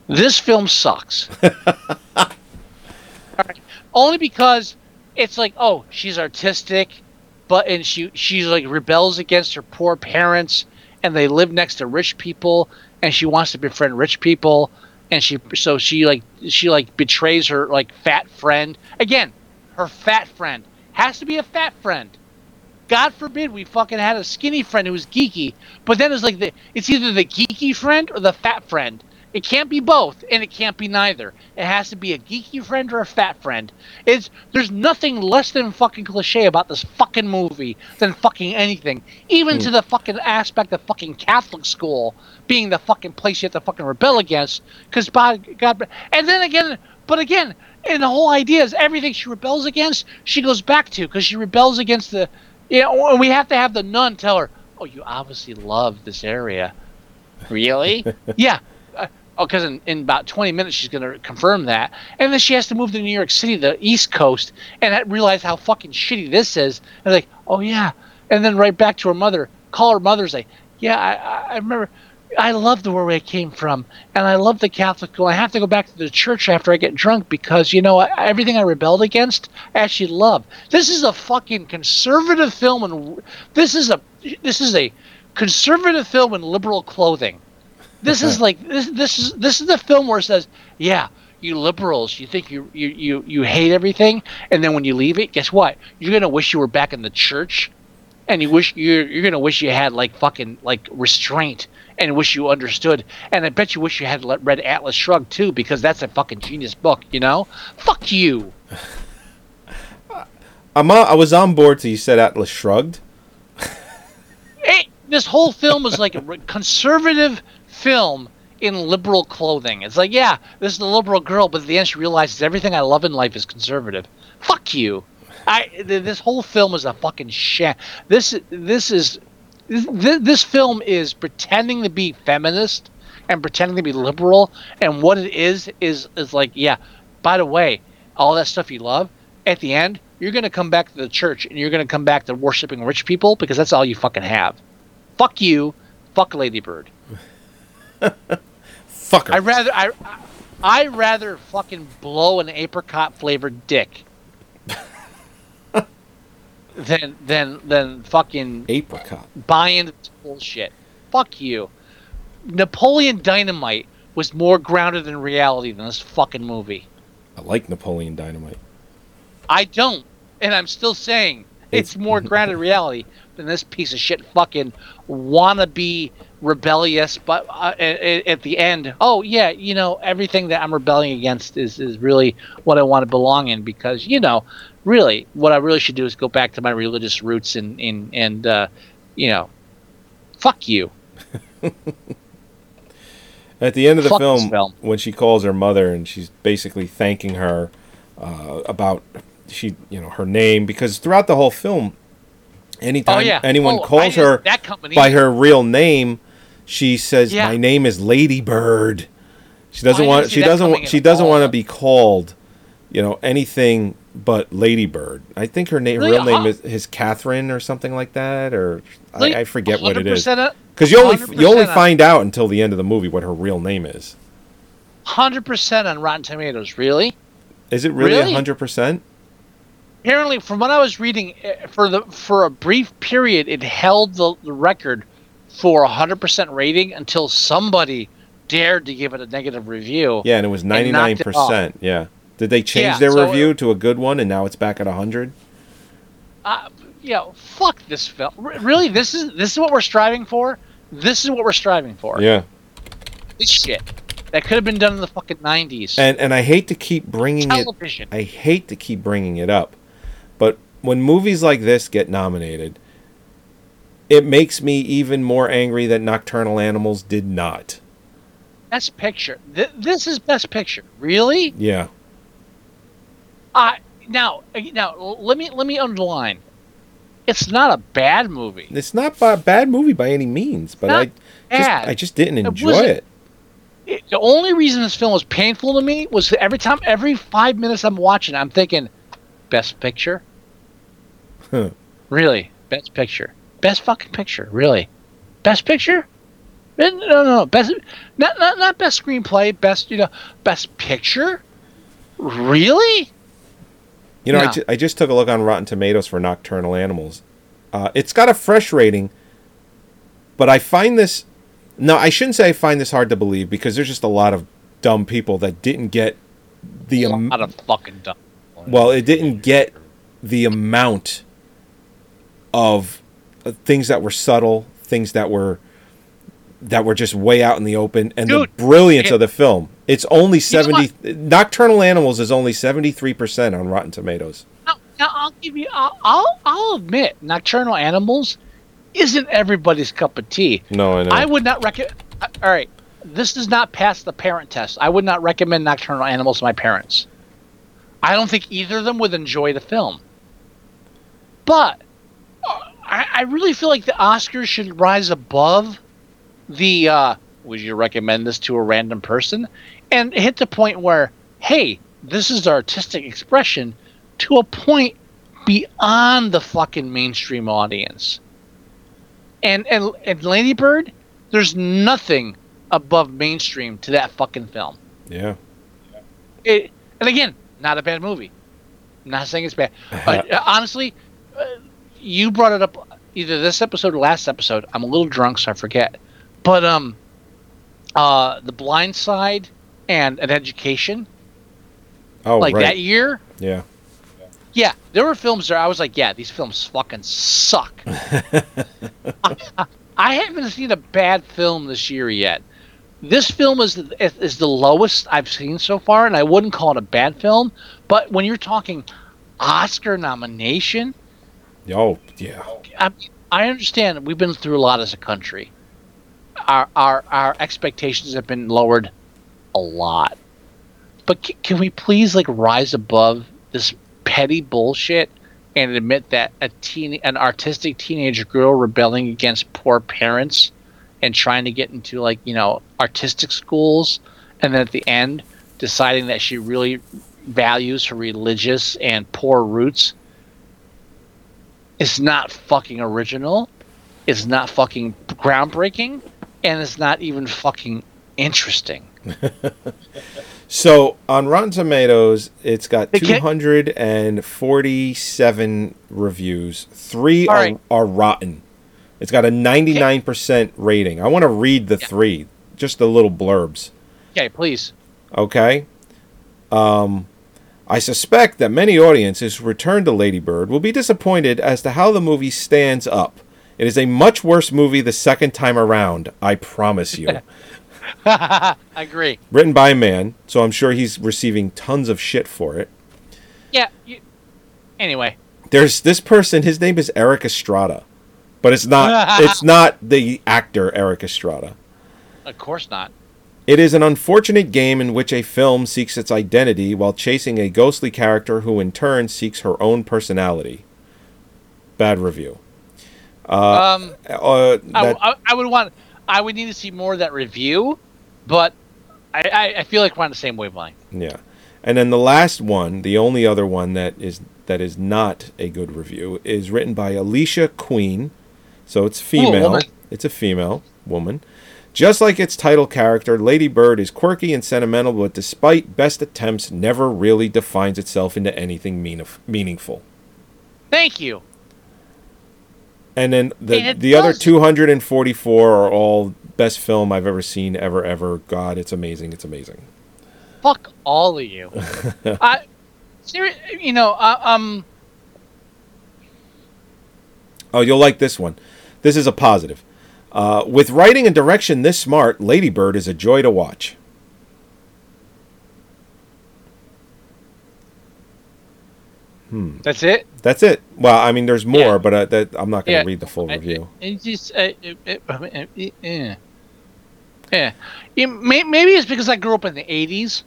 [SPEAKER 3] This film sucks. Alright, Only because it's like, oh, she's artistic, but and she she's like rebels against her poor parents, and they live next to rich people, and she wants to befriend rich people, and she so she like she like betrays her like fat friend again. Her fat friend has to be a fat friend. God forbid we fucking had a skinny friend who was geeky, but then it's like the it's either the geeky friend or the fat friend. It can't be both, and it can't be neither. It has to be a geeky friend or a fat friend. It's there's nothing less than fucking cliche about this fucking movie than fucking anything. Even hmm. to the fucking aspect of fucking Catholic school being the fucking place you have to fucking rebel against. Because God, God, and then again, but again, and the whole idea is everything she rebels against, she goes back to because she rebels against the, you know, and we have to have the nun tell her, "Oh, you obviously love this area." Really? yeah. Uh, oh, because in, in about 20 minutes she's going to confirm that. And then she has to move to New York City, the East Coast, and ha- realize how fucking shitty this is. And like, oh, yeah. And then right back to her mother, call her mother, say, yeah, I, I- I remember. I love the where I came from, and I love the Catholic school. I have to go back to the church after I get drunk because you know I, everything I rebelled against, I actually love. This is a fucking conservative film, and this is a this is a conservative film in liberal clothing. This is like this this is this is the film where it says, yeah, you liberals, you think you you you you hate everything, and then when you leave it, guess what? You're gonna wish you were back in the church, and you wish you're you're gonna wish you had like fucking like restraint, and wish you understood, and I bet you wish you had read Atlas Shrugged too, because that's a fucking genius book, you know? Fuck you.
[SPEAKER 2] I'm on, I was on board till you said Atlas Shrugged.
[SPEAKER 3] Hey, this whole film was like a conservative film in liberal clothing. It's like, yeah, this is a liberal girl, but at the end she realizes everything I love in life is conservative. Fuck you. I th- this whole film is a fucking shit. This is this is this, this film is pretending to be feminist and pretending to be liberal, and what it is is is like, yeah. By the way, all that stuff you love, at the end, you're gonna come back to the church and you're gonna come back to worshiping rich people because that's all you fucking have. Fuck you. Fuck Ladybird.
[SPEAKER 2] Fucker.
[SPEAKER 3] I rather I I rather fucking blow an apricot flavored dick than than than fucking
[SPEAKER 2] Apricot.
[SPEAKER 3] buy into this bullshit. Fuck you. Napoleon Dynamite was more grounded in reality than this fucking movie.
[SPEAKER 2] I like Napoleon Dynamite.
[SPEAKER 3] I don't, and I'm still saying it's more grounded in reality than this piece of shit fucking wannabe rebellious. But uh, at, at the end, oh yeah, you know everything that I'm rebelling against is is really what I want to belong in because you know really what I really should do is go back to my religious roots and and and uh, you know fuck you.
[SPEAKER 2] At the end of the film,
[SPEAKER 3] film.
[SPEAKER 2] when she calls her mother and she's basically thanking her uh, about she, you know, her name because throughout the whole film, anytime
[SPEAKER 3] Oh, yeah.
[SPEAKER 2] anyone
[SPEAKER 3] Oh,
[SPEAKER 2] calls her by her real name, she says,
[SPEAKER 3] Yeah.
[SPEAKER 2] "My name is Lady Bird." She doesn't
[SPEAKER 3] didn't
[SPEAKER 2] want. She doesn't. She doesn't want to be called, you know, anything but Lady Bird. I think her name,
[SPEAKER 3] Really?
[SPEAKER 2] real name
[SPEAKER 3] Uh,
[SPEAKER 2] is, is Catherine or something like that, or
[SPEAKER 3] Like,
[SPEAKER 2] I, I forget what it is. Because you only you only find out until the end of the movie what her real name is.
[SPEAKER 3] Hundred percent on Rotten Tomatoes. Really?
[SPEAKER 2] Is it really
[SPEAKER 3] Really?
[SPEAKER 2] hundred percent?
[SPEAKER 3] apparently from what i was reading eh, for the for a brief period it held the, the record for a 100% rating until somebody dared to give it a negative review
[SPEAKER 2] Yeah, and it was ninety nine percent. Yeah. Did they change
[SPEAKER 3] Yeah,
[SPEAKER 2] their
[SPEAKER 3] so
[SPEAKER 2] review
[SPEAKER 3] it-
[SPEAKER 2] to a good one, and now it's back at hundred?
[SPEAKER 3] uh, yeah fuck this film R- really this is this is what we're striving for this is what we're striving for
[SPEAKER 2] Yeah.
[SPEAKER 3] this shit that could have been done in the fucking 90s
[SPEAKER 2] And and I hate to keep bringing it.
[SPEAKER 3] television
[SPEAKER 2] I hate to keep bringing it up, but when movies like this get nominated, it makes me even more angry that Nocturnal Animals did not.
[SPEAKER 3] best picture Th- this is best picture really
[SPEAKER 2] Yeah.
[SPEAKER 3] Uh, now now let me let me underline it's not a bad movie
[SPEAKER 2] It's not a bad movie by any means, but
[SPEAKER 3] Not
[SPEAKER 2] I just. I just didn't enjoy
[SPEAKER 3] wasn't-
[SPEAKER 2] it.
[SPEAKER 3] it, the only reason this film was painful to me was every time, every five minutes I'm watching, I'm thinking, best picture,
[SPEAKER 2] Huh.
[SPEAKER 3] really, best picture, best fucking picture, really, best picture. Eh, No, no, no, best, not, not, not best screenplay, best, you know, best picture. Really?
[SPEAKER 2] You know, I, ju- I just took a look on Rotten Tomatoes for Nocturnal Animals. Uh, it's got a fresh rating, but I find this. No, I shouldn't say I find this hard to believe because there's just a lot of dumb people that didn't get the
[SPEAKER 3] amount of fucking dumb.
[SPEAKER 2] well, it didn't get the amount of uh, things that were subtle, things that were that were just way out in the open, and
[SPEAKER 3] Dude,
[SPEAKER 2] the brilliance
[SPEAKER 3] it-
[SPEAKER 2] of the film. It's only
[SPEAKER 3] You know
[SPEAKER 2] seventy. Nocturnal Animals is only seventy three percent on Rotten Tomatoes.
[SPEAKER 3] Now, now I'll give you. I'll, I'll I'll admit, Nocturnal Animals isn't everybody's cup of tea.
[SPEAKER 2] No, I know.
[SPEAKER 3] I would not recommend. All right, this does not pass the parent test. I would not recommend Nocturnal Animals to my parents. I don't think either of them would enjoy the film. But uh, I, I really feel like the Oscars should rise above the. Uh, would you recommend this to a random person? And hit the point where, hey, this is artistic expression to a point beyond the fucking mainstream audience. And and and Lady Bird, there's nothing above mainstream to that fucking film.
[SPEAKER 2] yeah.
[SPEAKER 3] It and again, not a bad movie. I'm not saying it's bad. Uh, honestly, uh, you brought it up either this episode or last episode. I'm a little drunk, so I forget. But um, uh, The Blind Side and An Education,
[SPEAKER 2] Oh,
[SPEAKER 3] like
[SPEAKER 2] right.
[SPEAKER 3] that year,
[SPEAKER 2] Yeah.
[SPEAKER 3] Yeah, there were films there. I was like, yeah, these films fucking suck. I, I haven't seen a bad film this year yet. This film is is the lowest I've seen so far, and I wouldn't call it a bad film. But when you're talking Oscar nomination,
[SPEAKER 2] Oh, yeah.
[SPEAKER 3] I, I understand we've been through a lot as a country. Our our our expectations have been lowered a lot. But c- can we please like rise above this petty bullshit and admit that a teen an artistic teenage girl rebelling against poor parents and trying to get into like, you know, artistic schools and then at the end deciding that she really values her religious and poor roots is not fucking original, is not fucking groundbreaking, and it's not even fucking interesting.
[SPEAKER 2] So on Rotten Tomatoes, it's got
[SPEAKER 3] two hundred
[SPEAKER 2] and forty-seven reviews. Three are,
[SPEAKER 3] right.
[SPEAKER 2] are rotten. It's got a 99% rating. I want to read the three, just the little blurbs.
[SPEAKER 3] Okay, please.
[SPEAKER 2] Okay. Um, I suspect that many audiences who return to Lady Bird will be disappointed as to how the movie stands up. It is a much worse movie the second time around, I promise you.
[SPEAKER 3] I agree.
[SPEAKER 2] Written by a man, so I'm sure he's receiving tons of shit for it.
[SPEAKER 3] Yeah. You, anyway,
[SPEAKER 2] There's this person, his name is Eric Estrada. But it's not it's not the actor Eric Estrada.
[SPEAKER 3] of course not.
[SPEAKER 2] It is an unfortunate game in which a film seeks its identity while chasing a ghostly character who in turn seeks her own personality. Bad review.
[SPEAKER 3] Um,
[SPEAKER 2] Uh,
[SPEAKER 3] I,
[SPEAKER 2] that-
[SPEAKER 3] I, I would want. I would need to see more of that review, but I, I, I feel like we're on the same wavelength.
[SPEAKER 2] Yeah. And then the last one, the only other one that is that is not a good review, is written by Alicia Queen. So it's female.
[SPEAKER 3] woman.
[SPEAKER 2] it's a female woman. Just like its title character, Lady Bird is quirky and sentimental, but despite best attempts, never really defines itself into anything meanif- meaningful.
[SPEAKER 3] Thank you.
[SPEAKER 2] And then the
[SPEAKER 3] It
[SPEAKER 2] the other 244 are all best film I've ever seen ever ever. God, it's amazing. It's amazing.
[SPEAKER 3] Fuck all of you. I, you know, uh, um,
[SPEAKER 2] Oh, you'll like this one. This is a positive. Uh, with writing and direction this smart, Lady Bird is a joy to watch.
[SPEAKER 3] That's it.
[SPEAKER 2] That's it. Well, I mean, there's more,
[SPEAKER 3] Yeah.
[SPEAKER 2] but uh, that, I'm not going to
[SPEAKER 3] Yeah.
[SPEAKER 2] read the full review.
[SPEAKER 3] It just, uh, it, uh, yeah, yeah. It may, maybe it's because I grew up in the '80s,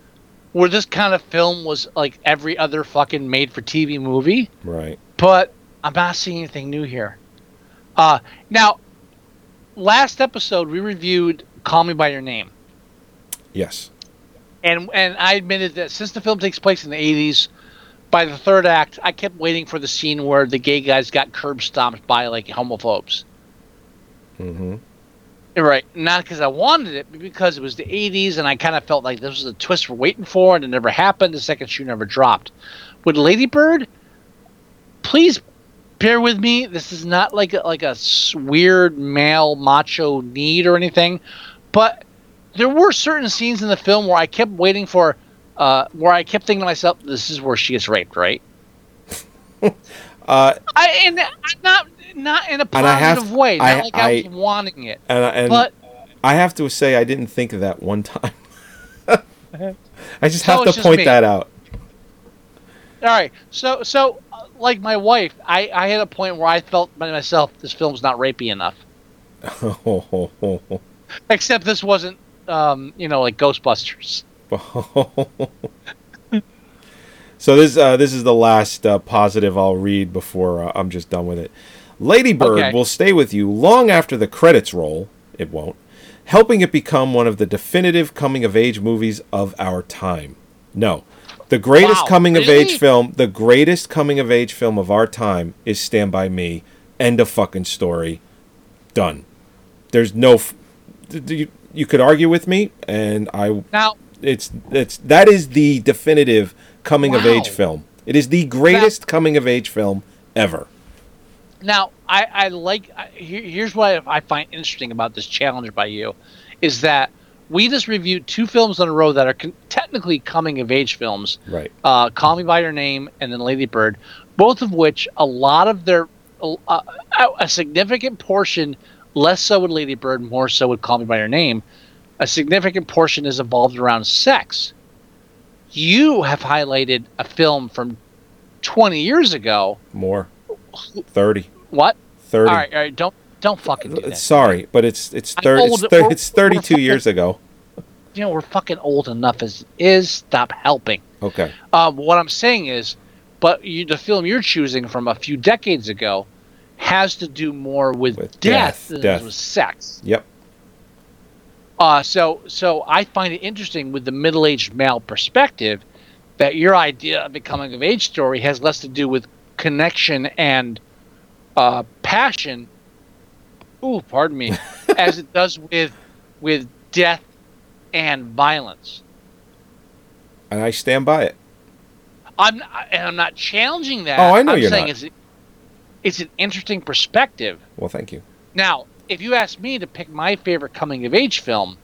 [SPEAKER 3] where this kind of film was like every other fucking made-for-TV movie.
[SPEAKER 2] Right.
[SPEAKER 3] but I'm not seeing anything new here. Uh, now, last episode we reviewed "Call Me by Your Name,"
[SPEAKER 2] Yes.
[SPEAKER 3] and and I admitted that since the film takes place in the '80s, by the third act, I kept waiting for the scene where the gay guys got curb stomped by like homophobes.
[SPEAKER 2] Mm-hmm.
[SPEAKER 3] Right, not because I wanted it, but because it was the '80s, and I kind of felt like this was a twist we're waiting for, and it never happened. The second shoe never dropped. With Lady Bird, please bear with me. This is not like a, like a weird male macho need or anything, but there were certain scenes in the film where I kept waiting for, uh, where I kept thinking to myself, "This is where she gets raped," right?
[SPEAKER 2] Uh,
[SPEAKER 3] I and I'm not not in a
[SPEAKER 2] And I have-
[SPEAKER 3] positive way, not
[SPEAKER 2] I-
[SPEAKER 3] like I,
[SPEAKER 2] I-
[SPEAKER 3] was wanting it,
[SPEAKER 2] and and
[SPEAKER 3] but.
[SPEAKER 2] I have to say, I didn't think of that one time. I just
[SPEAKER 3] So
[SPEAKER 2] have to
[SPEAKER 3] just
[SPEAKER 2] point
[SPEAKER 3] me.
[SPEAKER 2] that out.
[SPEAKER 3] All right, so so uh, like my wife, I I had a point where I felt by myself this film's not rapey enough. Except this wasn't, um, you know, like Ghostbusters.
[SPEAKER 2] so this uh, this is the last uh, positive I'll read before uh, I'm just done with it. Lady Bird
[SPEAKER 3] Okay.
[SPEAKER 2] will stay with you long after the credits roll. It won't, helping it become one of the definitive coming of age movies of our time. No, the greatest
[SPEAKER 3] Wow,
[SPEAKER 2] coming of age film, the greatest coming of age film of our time is Stand by Me. End of fucking story. Done. There's no. F- you, you could argue with me, and I
[SPEAKER 3] Now,
[SPEAKER 2] it's it's that is the definitive coming of age film. It is the greatest coming of age film ever.
[SPEAKER 3] now I I like I, here, here's what I find interesting about this challenge by you, is that we just reviewed two films in a row that are con- technically coming of age films.
[SPEAKER 2] Right.
[SPEAKER 3] uh, Call Me by Your Name and then Lady Bird, both of which a lot of their uh, a significant portion, less so with Lady Bird, more so with Call Me by Your Name, a significant portion is evolved around sex. You have highlighted a film from 20 years ago.
[SPEAKER 2] More. 30.
[SPEAKER 3] What?
[SPEAKER 2] 30.
[SPEAKER 3] All right, all right, don't don't fucking do that.
[SPEAKER 2] Sorry, but it's it's 30
[SPEAKER 3] old,
[SPEAKER 2] it's, thir-
[SPEAKER 3] we're-
[SPEAKER 2] it's 32
[SPEAKER 3] we're
[SPEAKER 2] years ago.
[SPEAKER 3] You know we're fucking old enough as it is. Stop helping.
[SPEAKER 2] Okay.
[SPEAKER 3] Um, what I'm saying is, but you, the film you're choosing from a few decades ago has to do more with,
[SPEAKER 2] With
[SPEAKER 3] death,
[SPEAKER 2] death,
[SPEAKER 3] than
[SPEAKER 2] death.
[SPEAKER 3] with sex.
[SPEAKER 2] Yep.
[SPEAKER 3] Uh, so so I find it interesting with the middle-aged male perspective that your idea of becoming of age story has less to do with connection and uh, passion. Ooh, pardon me, as it does with with death and violence.
[SPEAKER 2] And I stand by it.
[SPEAKER 3] I'm and I'm not challenging that.
[SPEAKER 2] Oh, I know
[SPEAKER 3] I'm
[SPEAKER 2] you're
[SPEAKER 3] saying
[SPEAKER 2] not.
[SPEAKER 3] it's it's an interesting perspective.
[SPEAKER 2] Well, thank you.
[SPEAKER 3] Now, if you ask me to pick my favorite coming of age film,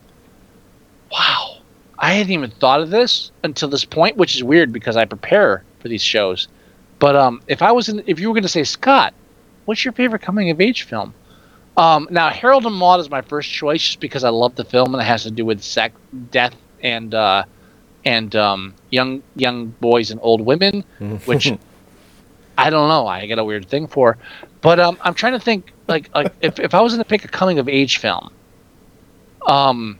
[SPEAKER 3] wow, I hadn't even thought of this until this point, which is weird because I prepare for these shows. But um, if I was in, if you were going to say Scott, what's your favorite coming of age film? Um, now Harold and Maude is my first choice just because I love the film and it has to do with sex, death, and uh, and um, young young boys and old women, which I don't know. I get a weird thing for, but um, I'm trying to think like, like if if I was going to pick a coming of age film, um,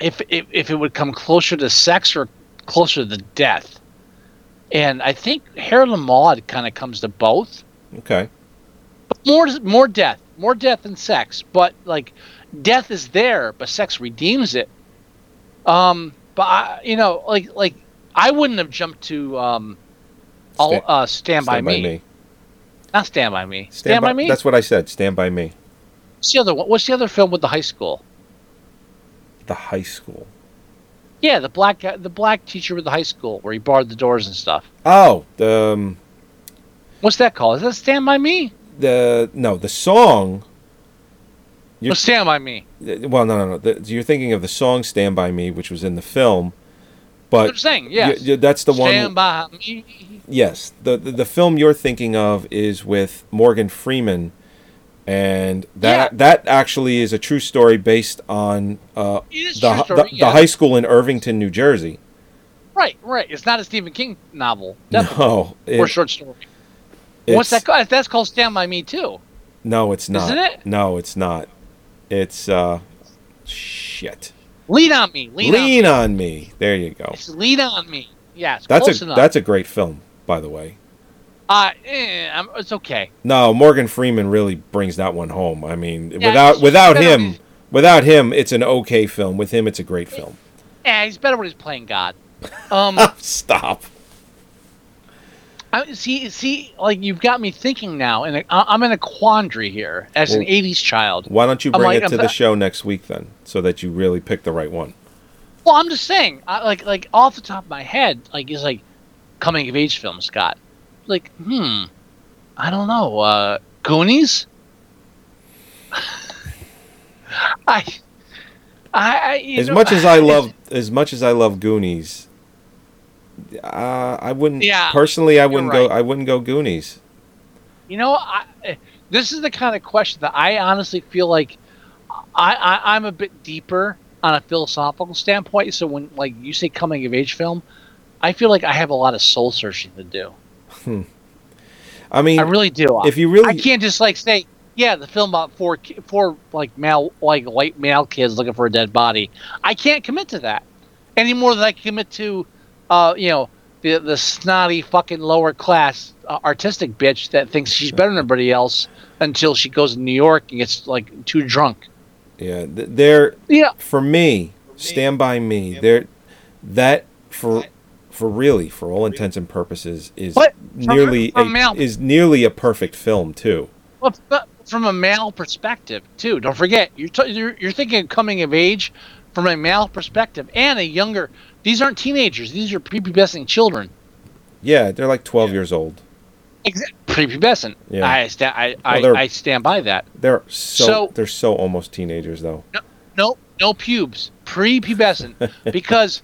[SPEAKER 3] if, if if it would come closer to sex or closer to death, and I think Harold and Maude kind of comes to both.
[SPEAKER 2] Okay.
[SPEAKER 3] More more death, more death than sex, but like death is there, but sex redeems it. Um, but I, you know, like like I wouldn't have jumped to um, all uh, Stand, by, me. Not Stand by Me. Stand, by, Me.
[SPEAKER 2] That's what I said. Stand by me.
[SPEAKER 3] What's the other one? What's the other film with the high school?
[SPEAKER 2] The high school.
[SPEAKER 3] Yeah, the black guy, the black teacher with the high school where he barred the doors and stuff.
[SPEAKER 2] Oh, the um,
[SPEAKER 3] What's that called? Is that Stand by Me?
[SPEAKER 2] the no the song. You're-
[SPEAKER 3] Well, Stand by Me.
[SPEAKER 2] Well, no, no, no. The, you're thinking of the song "Stand by Me," which was in the film, but
[SPEAKER 3] I'm saying, yes.
[SPEAKER 2] that's the one.
[SPEAKER 3] Stand by Me.
[SPEAKER 2] Yes, the, the the film you're thinking of is with Morgan Freeman, and that
[SPEAKER 3] Yeah.
[SPEAKER 2] that actually is a true story based on uh, the,
[SPEAKER 3] story,
[SPEAKER 2] the,
[SPEAKER 3] yeah.
[SPEAKER 2] the high school in Irvington, New Jersey.
[SPEAKER 3] Right, right. It's not a Stephen King novel. Definitely.
[SPEAKER 2] No, it-
[SPEAKER 3] or short story. What's that called? That's called Stand by Me too.
[SPEAKER 2] No, it's not.
[SPEAKER 3] Isn't it?
[SPEAKER 2] No, it's not. It's uh, shit.
[SPEAKER 3] Lean on me. Lean,
[SPEAKER 2] Lean,
[SPEAKER 3] on me.
[SPEAKER 2] on me. There you go.
[SPEAKER 3] It's Lean on me. Yeah,
[SPEAKER 2] That's a
[SPEAKER 3] enough.
[SPEAKER 2] that's a great film, by the way.
[SPEAKER 3] uh, eh, I'm, it's okay.
[SPEAKER 2] No, Morgan Freeman really brings that one home. I mean,
[SPEAKER 3] Yeah,
[SPEAKER 2] without without him,
[SPEAKER 3] when-
[SPEAKER 2] without him, it's an okay film. With him, it's a great film.
[SPEAKER 3] Yeah, he's better when he's playing God. Um,
[SPEAKER 2] Stop.
[SPEAKER 3] I, see, see, like you've got me thinking now, and I- I'm in a quandary here as an '80s child.
[SPEAKER 2] Why don't you bring
[SPEAKER 3] like,
[SPEAKER 2] it to
[SPEAKER 3] I'm
[SPEAKER 2] the show next week then, so that you really pick the right one?
[SPEAKER 3] Well, I'm just saying, I, like, like off the top of my head, like it's like coming of age film, Scott. Like, hmm, I don't know. Uh, Goonies. I, I, I
[SPEAKER 2] As
[SPEAKER 3] know-
[SPEAKER 2] much as I love, as much as I love Goonies, uh, I wouldn't.
[SPEAKER 3] Yeah,
[SPEAKER 2] personally, I wouldn't
[SPEAKER 3] right.
[SPEAKER 2] go. I wouldn't go Goonies.
[SPEAKER 3] You know, I, this is the kind of question that I honestly feel like I, I I'm a bit deeper on a philosophical standpoint. So when like you say coming of age film, I feel like I have a lot of soul searching to do.
[SPEAKER 2] I mean,
[SPEAKER 3] I really do.
[SPEAKER 2] if you really-
[SPEAKER 3] I can't just like say, yeah, the film about four four like male like white male kids looking for a dead body. I can't commit to that any more than I commit to, uh, you know, the the snotty fucking lower class uh, artistic bitch that thinks she's better than everybody else until she goes to New York and gets like too drunk.
[SPEAKER 2] yeah, th- they're
[SPEAKER 3] Yeah.
[SPEAKER 2] for me. Stand by me. They're that for for really for all intents and purposes is
[SPEAKER 3] But from-
[SPEAKER 2] nearly
[SPEAKER 3] from
[SPEAKER 2] a,
[SPEAKER 3] male-
[SPEAKER 2] is nearly a perfect film too.
[SPEAKER 3] Well, but from a male perspective too. Don't forget, you're t- you're, you're thinking of coming of age from a male perspective and a younger. These aren't teenagers. These are prepubescent children.
[SPEAKER 2] Yeah, they're like twelve years old.
[SPEAKER 3] Exactly. Prepubescent.
[SPEAKER 2] Yeah.
[SPEAKER 3] I stand. I, I,
[SPEAKER 2] they're-
[SPEAKER 3] I stand by that.
[SPEAKER 2] They're so,
[SPEAKER 3] So-
[SPEAKER 2] they're so almost teenagers though.
[SPEAKER 3] No, no no pubes. Prepubescent. because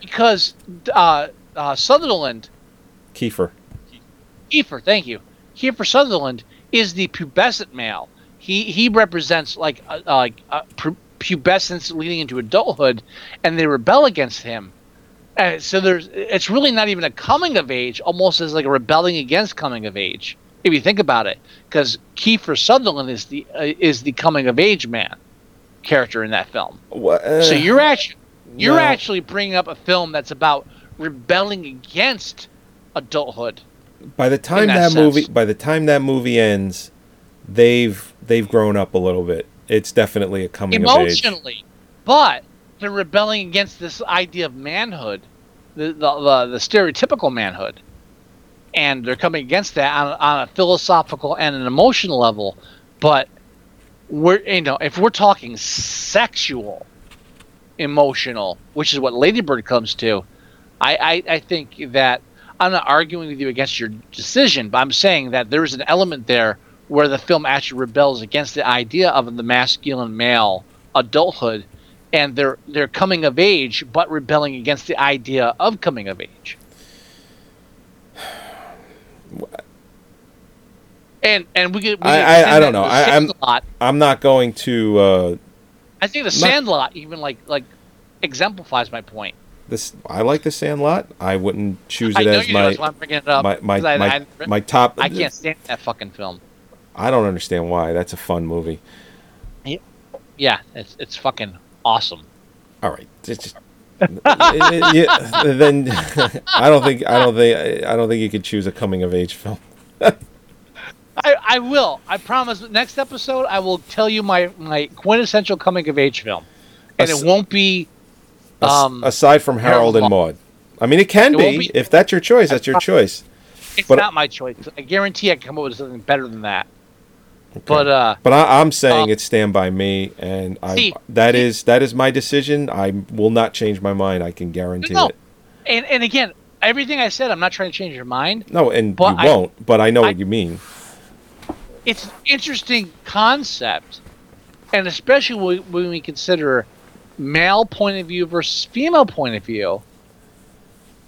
[SPEAKER 3] because uh, uh, Sutherland,
[SPEAKER 2] Kiefer.
[SPEAKER 3] Kiefer, thank you. Kiefer Sutherland is the pubescent male. He he represents like uh, like uh, pubescence leading into adulthood, and they rebel against him. Uh, so there's it's really not even a coming of age, almost as like a rebelling against coming of age. If you think about it, because Kiefer Sutherland is the uh, is the coming of age man character in that film.
[SPEAKER 2] What, uh,
[SPEAKER 3] So you're actually you're
[SPEAKER 2] no.
[SPEAKER 3] actually bringing up a film that's about rebelling against adulthood.
[SPEAKER 2] by the time
[SPEAKER 3] that
[SPEAKER 2] that, movie by the time that movie ends, they've they've grown up a little bit. It's definitely a coming of age.
[SPEAKER 3] emotionally, but they're rebelling against this idea of manhood, the the, the, stereotypical manhood, and they're coming against that on, on a philosophical and an emotional level. But we're you know if we're talking sexual, emotional, which is what Lady Bird comes to, I I, I think that I'm not arguing with you against your decision, but I'm saying that there's an element there where the film actually rebels against the idea of the masculine male adulthood and they're they're coming of age, but rebelling against the idea of coming of age. And and we. We
[SPEAKER 2] I- I- I don't know. I- I'm- I'm not going to. Uh,
[SPEAKER 3] I think the
[SPEAKER 2] not-
[SPEAKER 3] Sandlot even like like exemplifies my point.
[SPEAKER 2] this I like the Sandlot. I wouldn't choose it as my
[SPEAKER 3] I'm it up.
[SPEAKER 2] my my
[SPEAKER 3] I,
[SPEAKER 2] my, my top.
[SPEAKER 3] I can't stand that fucking film.
[SPEAKER 2] I don't understand why. That's a fun movie.
[SPEAKER 3] Yeah, it's it's fucking awesome.
[SPEAKER 2] All right, just- yeah, then I don't think I don't think I don't think you could choose a coming of age film.
[SPEAKER 3] I, I will. I promise. Next episode, I will tell you my my quintessential coming of age film, and
[SPEAKER 2] As-
[SPEAKER 3] it won't be. Um,
[SPEAKER 2] aside from Harold and Maude, I mean, it can
[SPEAKER 3] It
[SPEAKER 2] be,
[SPEAKER 3] be-
[SPEAKER 2] if that's your choice. That's your choice.
[SPEAKER 3] it's
[SPEAKER 2] but-
[SPEAKER 3] not my choice. I guarantee I can come up with something better than that. But uh,
[SPEAKER 2] But I, I'm saying
[SPEAKER 3] Um,
[SPEAKER 2] it's Stand by Me, and I
[SPEAKER 3] See,
[SPEAKER 2] that
[SPEAKER 3] see-
[SPEAKER 2] is that is my decision. I will not change my mind. I can guarantee
[SPEAKER 3] no,
[SPEAKER 2] it.
[SPEAKER 3] and and again, everything I said, I'm not trying to change your mind.
[SPEAKER 2] No, and you
[SPEAKER 3] I-
[SPEAKER 2] won't. But I know
[SPEAKER 3] I-
[SPEAKER 2] what you mean.
[SPEAKER 3] It's an interesting concept, and especially when when we consider male point of view versus female point of view,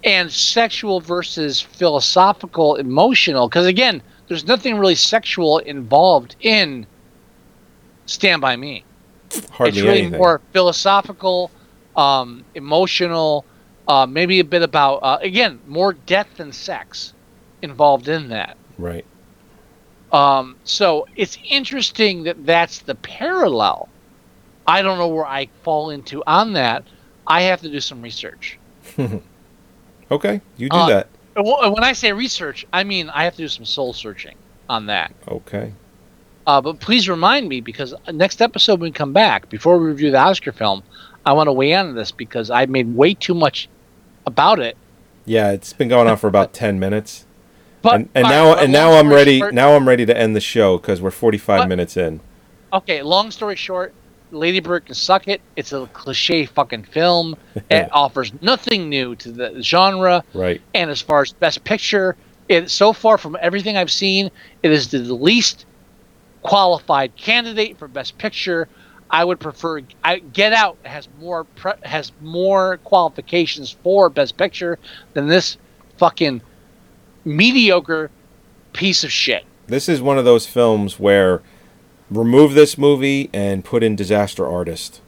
[SPEAKER 3] and sexual versus philosophical, emotional. Because again, there's nothing really sexual involved in Stand by Me.
[SPEAKER 2] Hardly
[SPEAKER 3] it's really
[SPEAKER 2] anything.
[SPEAKER 3] more philosophical, um, emotional, uh, maybe a bit about uh, again more death than sex involved in that.
[SPEAKER 2] right.
[SPEAKER 3] Um, so it's interesting that that's the parallel. I don't know where I fall into on that. I have to do some research.
[SPEAKER 2] Okay, you do
[SPEAKER 3] Uh,
[SPEAKER 2] that.
[SPEAKER 3] When I say research, I mean I have to do some soul searching on that.
[SPEAKER 2] Okay.
[SPEAKER 3] Uh, but please remind me because next episode when we come back, before we review the Oscar film, I want to weigh in on this because I made way too much about it.
[SPEAKER 2] Yeah, it's been going on for about ten minutes,
[SPEAKER 3] But
[SPEAKER 2] and, and now and now I'm ready.
[SPEAKER 3] short-
[SPEAKER 2] Now I'm ready to end the show because we're 45
[SPEAKER 3] But-
[SPEAKER 2] minutes in.
[SPEAKER 3] Okay, long story short, Lady Bird can suck it. It's a cliche fucking film. it offers nothing new to the genre.
[SPEAKER 2] Right.
[SPEAKER 3] And as far as best picture, it so far from everything I've seen, it is the least qualified candidate for best picture. I would prefer I, Get Out has more pre, has more qualifications for best picture than this fucking mediocre piece of shit.
[SPEAKER 2] This is one of those films where remove this movie and put in Disaster Artist.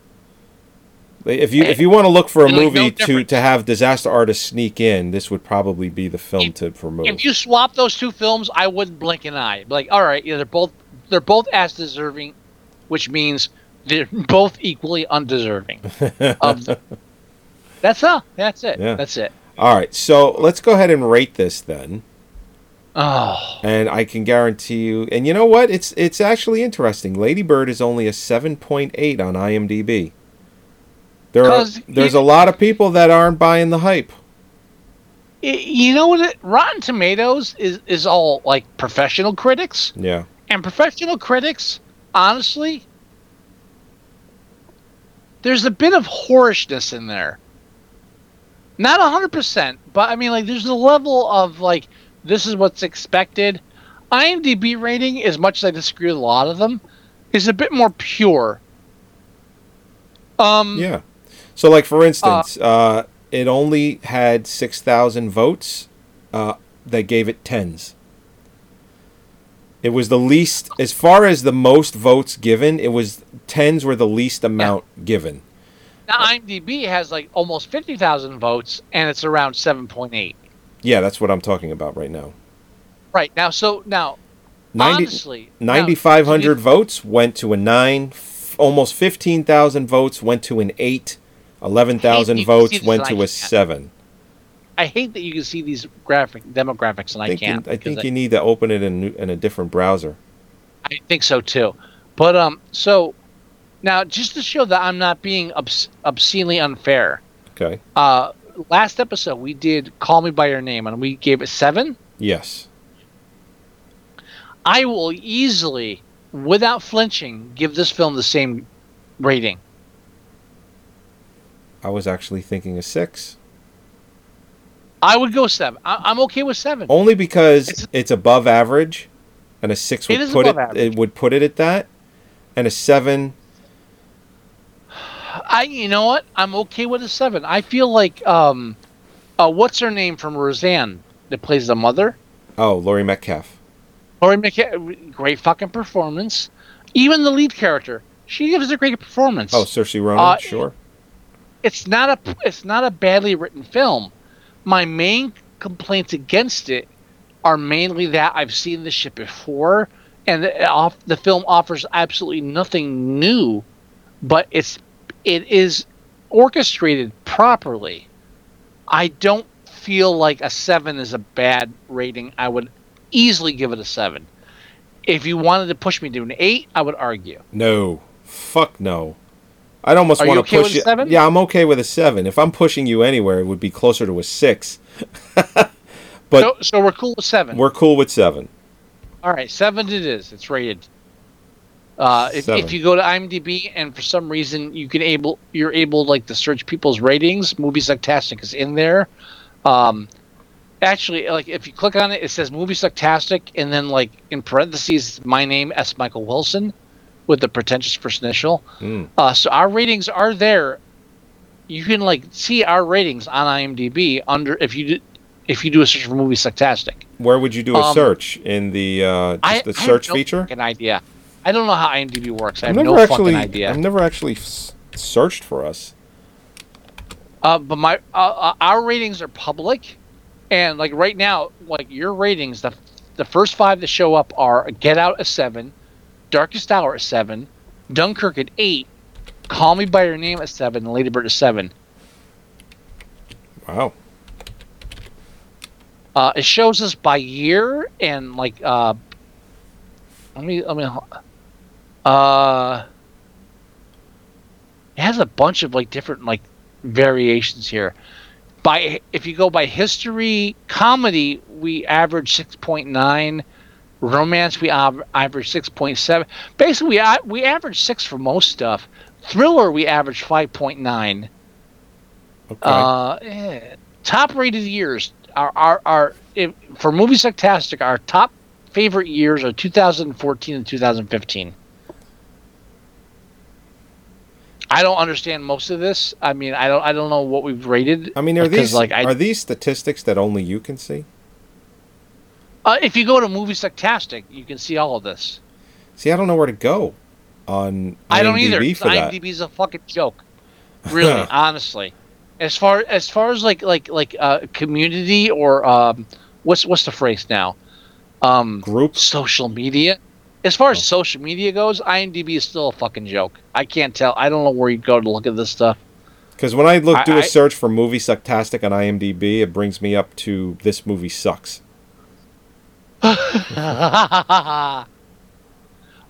[SPEAKER 2] If you if eh, you want to look for a
[SPEAKER 3] like, no
[SPEAKER 2] movie to, to have Disaster Artist sneak in, this would probably be the film to remove.
[SPEAKER 3] If you swap those two films, I wouldn't blink an eye. Like, all right, yeah, they're both they're both as deserving, which means they're both equally undeserving. of the, that's all. That's it.
[SPEAKER 2] Yeah.
[SPEAKER 3] That's it.
[SPEAKER 2] All right, so let's go ahead and rate this then.
[SPEAKER 3] Oh,
[SPEAKER 2] And I can guarantee you. And you know what? It's it's actually interesting. Lady Bird is only a 7.8 on IMDb. There are, there's
[SPEAKER 3] you-
[SPEAKER 2] a lot of people that aren't buying the hype.
[SPEAKER 3] You know what? Rotten Tomatoes is is all like professional critics,
[SPEAKER 2] Yeah.
[SPEAKER 3] and professional critics, honestly, there's a bit of whorishness in there. Not hundred percent, but I mean, like, there's a level of like, this is what's expected. IMDb rating, as much as I disagree with a lot of them, is a bit more pure. Um,
[SPEAKER 2] Yeah. So like for instance, uh, it only had 6,000 votes uh, that gave it tens. It was the least as far as the most votes given, it was tens were the least amount given.
[SPEAKER 3] now IMDb has like almost fifty thousand votes, and it's around seven point eight.
[SPEAKER 2] Yeah, that's what I'm talking about right now.
[SPEAKER 3] Right now, so now,
[SPEAKER 2] 90
[SPEAKER 3] honestly,
[SPEAKER 2] 9,500 votes went to a 9. F- almost 15,000 votes went to an 8. 11,000
[SPEAKER 3] I hate you
[SPEAKER 2] votes went to a
[SPEAKER 3] can't.
[SPEAKER 2] 7.
[SPEAKER 3] I hate that you can see these graphic demographics, and
[SPEAKER 2] I
[SPEAKER 3] I, can't.
[SPEAKER 2] you, I think you need to open it in, in a different browser.
[SPEAKER 3] I think so too. But um, so now just to show that I'm not being obs- obscenely unfair.
[SPEAKER 2] Okay.
[SPEAKER 3] Uh, last episode we did "Call Me by Your Name" and we gave it seven.
[SPEAKER 2] Yes.
[SPEAKER 3] I will easily, without flinching, give this film the same rating.
[SPEAKER 2] I was actually thinking a 6.
[SPEAKER 3] I would go seven. I- I'm okay with seven.
[SPEAKER 2] Only because
[SPEAKER 3] It's-
[SPEAKER 2] it's, above average, and a six would put it.
[SPEAKER 3] average.
[SPEAKER 2] It would put it at that, and a seven.
[SPEAKER 3] I, you know what? I'm okay with a seven. I feel like, um, uh, what's her name from Roseanne that plays the mother?
[SPEAKER 2] Oh, Laurie Metcalf.
[SPEAKER 3] Laurie McKay, great fucking performance. Even the lead character, she gives a great performance.
[SPEAKER 2] Oh, Saoirse Ronan.
[SPEAKER 3] Uh,
[SPEAKER 2] sure.
[SPEAKER 3] it's not a it's not a badly written film. My main complaints against it are mainly that I've seen this shit before, and the, off, the film offers absolutely nothing new, but it's it is orchestrated properly. I don't feel like a seven is a bad rating. I would easily give it a seven. If you wanted to push me to an eight, I would argue.
[SPEAKER 2] No. Fuck no. I'd almost
[SPEAKER 3] Are
[SPEAKER 2] want to
[SPEAKER 3] okay
[SPEAKER 2] push
[SPEAKER 3] with a seven?
[SPEAKER 2] Yeah, I'm okay with a seven. If I'm pushing you anywhere, it would be closer to a six. but
[SPEAKER 3] so, so we're cool with seven.
[SPEAKER 2] we're cool with seven.
[SPEAKER 3] All right, seven it is. It's rated. Uh, if, if you go to IMDb and for some reason you can able you're able like to search people's ratings, Movie Sucktastic is in there. Um, actually, like if you click on it, it says Movie Sucktastic, and then like in parentheses, my name S. Michael Wilson, with the pretentious first initial.
[SPEAKER 2] Mm.
[SPEAKER 3] Uh, so our ratings are there. You can like see our ratings on IMDb under if you do, if you do a search for Movie Sucktastic.
[SPEAKER 2] Where would you do a
[SPEAKER 3] Um,
[SPEAKER 2] search in the uh, just
[SPEAKER 3] I,
[SPEAKER 2] the
[SPEAKER 3] I have
[SPEAKER 2] search
[SPEAKER 3] no
[SPEAKER 2] feature?
[SPEAKER 3] fucking idea. I don't know how IMDb works. I have no
[SPEAKER 2] actually,
[SPEAKER 3] fucking idea.
[SPEAKER 2] I've never actually s- searched for us.
[SPEAKER 3] Uh, but my uh, uh, our ratings are public, and like right now, like your ratings, the the first five that show up are Get Out a seven, Darkest Hour a seven, Dunkirk at eight, Call Me by Your Name at seven, and Lady Bird at seven.
[SPEAKER 2] Wow.
[SPEAKER 3] Uh, it shows us by year and like uh, let me let me uh, it has a bunch of like different like variations here. By if you go by history, comedy we average six point nine, romance we av- average six point seven. Basically, we we average six for most stuff. Thriller we average five point nine.
[SPEAKER 2] Okay.
[SPEAKER 3] Uh, top rated years are are are if, for movie Sucktastic. Our top favorite years are 2014 and 2015. I don't understand most of this. I mean, I don't I don't know what we've rated.
[SPEAKER 2] I mean, are these
[SPEAKER 3] like I,
[SPEAKER 2] are these statistics that only you can see?
[SPEAKER 3] uh, if you go to movie Sucktastic, you can see all of this.
[SPEAKER 2] See, I don't know where to go on IMDb
[SPEAKER 3] I don't either.
[SPEAKER 2] for that.
[SPEAKER 3] IMDb's a fucking joke. Really, honestly. As far as far as like like like uh, community or um, what's what's the phrase now? Um,
[SPEAKER 2] Groups.
[SPEAKER 3] social media. As far as social media goes, IMDb is still a fucking joke. I can't tell. I don't know where you go to look at this stuff.
[SPEAKER 2] Because when I look do a search for movie sucktastic on IMDb, it brings me up to this movie sucks.
[SPEAKER 3] um,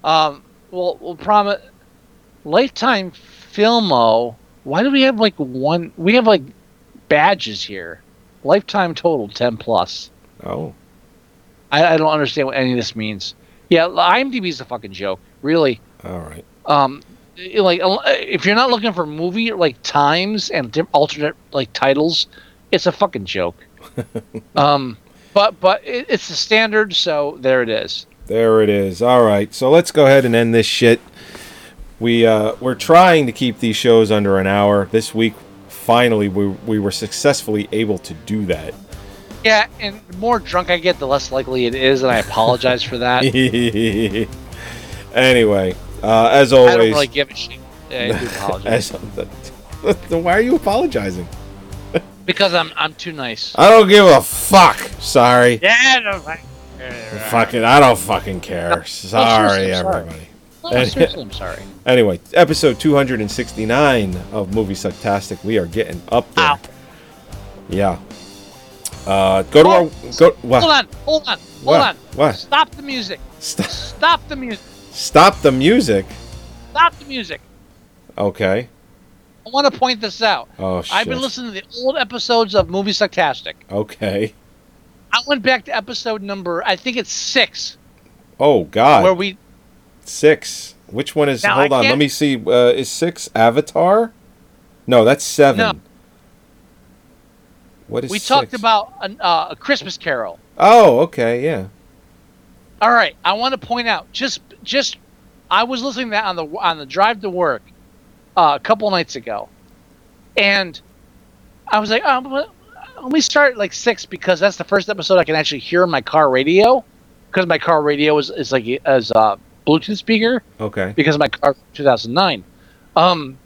[SPEAKER 3] well, we'll promise. Lifetime Filmo. Why do we have like one? We have like badges here. Lifetime total ten plus.
[SPEAKER 2] Oh,
[SPEAKER 3] I, I don't understand what any of this means. Yeah, IMDb is a fucking joke. Really.
[SPEAKER 2] all right.
[SPEAKER 3] Um, like uh, if you're not looking for movie like times and alternate like titles, it's a fucking joke. um, but but it, it's the standard, so there it is.
[SPEAKER 2] There it is. All right. So let's go ahead and end this shit. We uh, we're trying to keep these shows under an hour. This week, finally, we we were successfully able to do that.
[SPEAKER 3] Yeah, and the more drunk I get, the less likely it is, and I apologize for that.
[SPEAKER 2] anyway, uh, as always, I
[SPEAKER 3] don't really give a shit. Yeah, I do apologize
[SPEAKER 2] then why are you apologizing?
[SPEAKER 3] because I'm I'm too nice.
[SPEAKER 2] I don't give a fuck. Sorry.
[SPEAKER 3] Yeah, no, I,
[SPEAKER 2] Fucking, I don't fucking care. Sorry,
[SPEAKER 3] seriously, I'm sorry.
[SPEAKER 2] everybody.
[SPEAKER 3] no, seriously, I'm sorry.
[SPEAKER 2] Anyway, episode 269 of Movie Sucktastic. We are getting up there.
[SPEAKER 3] Ow.
[SPEAKER 2] Yeah. Uh, go to
[SPEAKER 3] Oh,
[SPEAKER 2] our go. What?
[SPEAKER 3] Hold on, hold on, hold
[SPEAKER 2] What?
[SPEAKER 3] on.
[SPEAKER 2] What?
[SPEAKER 3] Stop the music.
[SPEAKER 2] Stop,
[SPEAKER 3] Stop the music.
[SPEAKER 2] stop the music.
[SPEAKER 3] Stop the music.
[SPEAKER 2] Okay.
[SPEAKER 3] I want to point this out.
[SPEAKER 2] Oh shit.
[SPEAKER 3] I've been listening to the old episodes of Movie Sucktastic.
[SPEAKER 2] Okay.
[SPEAKER 3] I went back to episode number, I think it's six,
[SPEAKER 2] Oh God.
[SPEAKER 3] where we.
[SPEAKER 2] six. Which one is?
[SPEAKER 3] Now,
[SPEAKER 2] hold
[SPEAKER 3] I
[SPEAKER 2] on. Let me see. Uh, is six Avatar? No, that's seven.
[SPEAKER 3] No.
[SPEAKER 2] What is?
[SPEAKER 3] We talked about an, uh, a Christmas Carol.
[SPEAKER 2] Oh, okay. Yeah.
[SPEAKER 3] All right, I want to point out just just I was listening to that on the on the drive to work. uh, a couple nights ago, and I was like, oh, let me start at, like six because that's the first episode I can actually hear in my car radio because my car radio is, is like as a Bluetooth speaker
[SPEAKER 2] Okay.
[SPEAKER 3] because my car 2009. Um,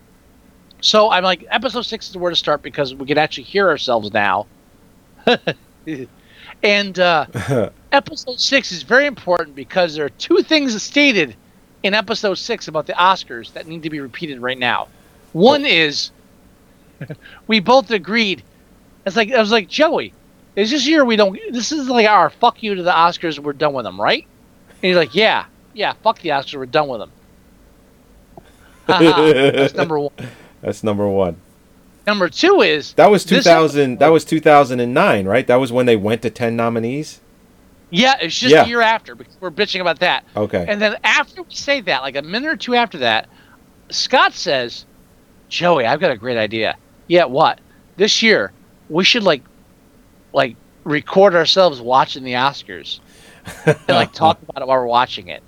[SPEAKER 3] so I'm like, episode six is where to start because we can actually hear ourselves now. and uh, episode six is very important because there are two things stated in episode six about the Oscars that need to be repeated right now. One is we both agreed. It's like I was like Joey. Is this year we don't? This is like our fuck you to the Oscars. We're done with them, right? And he's like, yeah, yeah, fuck the Oscars. We're done with them. That's number one.
[SPEAKER 2] That's number one.
[SPEAKER 3] Number two is
[SPEAKER 2] That was
[SPEAKER 3] this
[SPEAKER 2] 2000. That was 2009, right? That was when they went to 10 nominees.
[SPEAKER 3] Yeah, it's just
[SPEAKER 2] Yeah.
[SPEAKER 3] a year after because we're bitching about that.
[SPEAKER 2] Okay.
[SPEAKER 3] And then after we say that, like a minute or two after that, Scott says, "Joey, I've got a great idea. Yeah, what? This year we should like, like record ourselves watching the Oscars and like talk about it while we're watching it."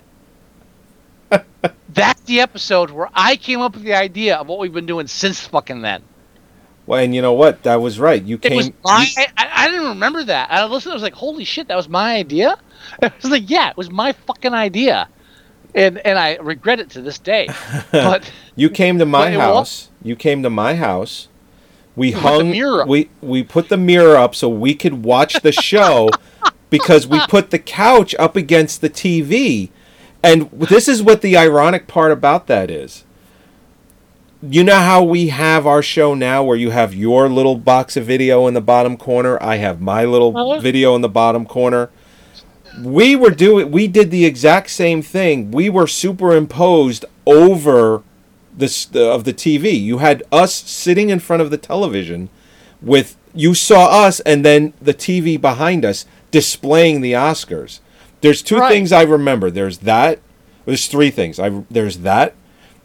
[SPEAKER 3] That's the episode where I came up with the idea of what we've been doing since fucking then.
[SPEAKER 2] Well, and you know what? That was right. You
[SPEAKER 3] It
[SPEAKER 2] came.
[SPEAKER 3] was my. I, I didn't remember that. I listened. I was like, "Holy shit, that was my idea." I was like, "Yeah, it was my fucking idea," and and I regret it to this day. But
[SPEAKER 2] You came to my
[SPEAKER 3] But it wa-
[SPEAKER 2] house. You came to my house. We hung.
[SPEAKER 3] mirror up.
[SPEAKER 2] We we put the mirror up so we could watch the show because we put the couch up against the TV. And this is what the ironic part about that is. You know how we have our show now where you have your little box of video in the bottom corner, I have my little video in the bottom corner. We were doing we did the exact same thing. We were superimposed over this of the TV. You had us sitting in front of the television with you saw us and then the TV behind us displaying the Oscars. There's two
[SPEAKER 3] Right.
[SPEAKER 2] things I remember. There's that. There's three things. I there's that.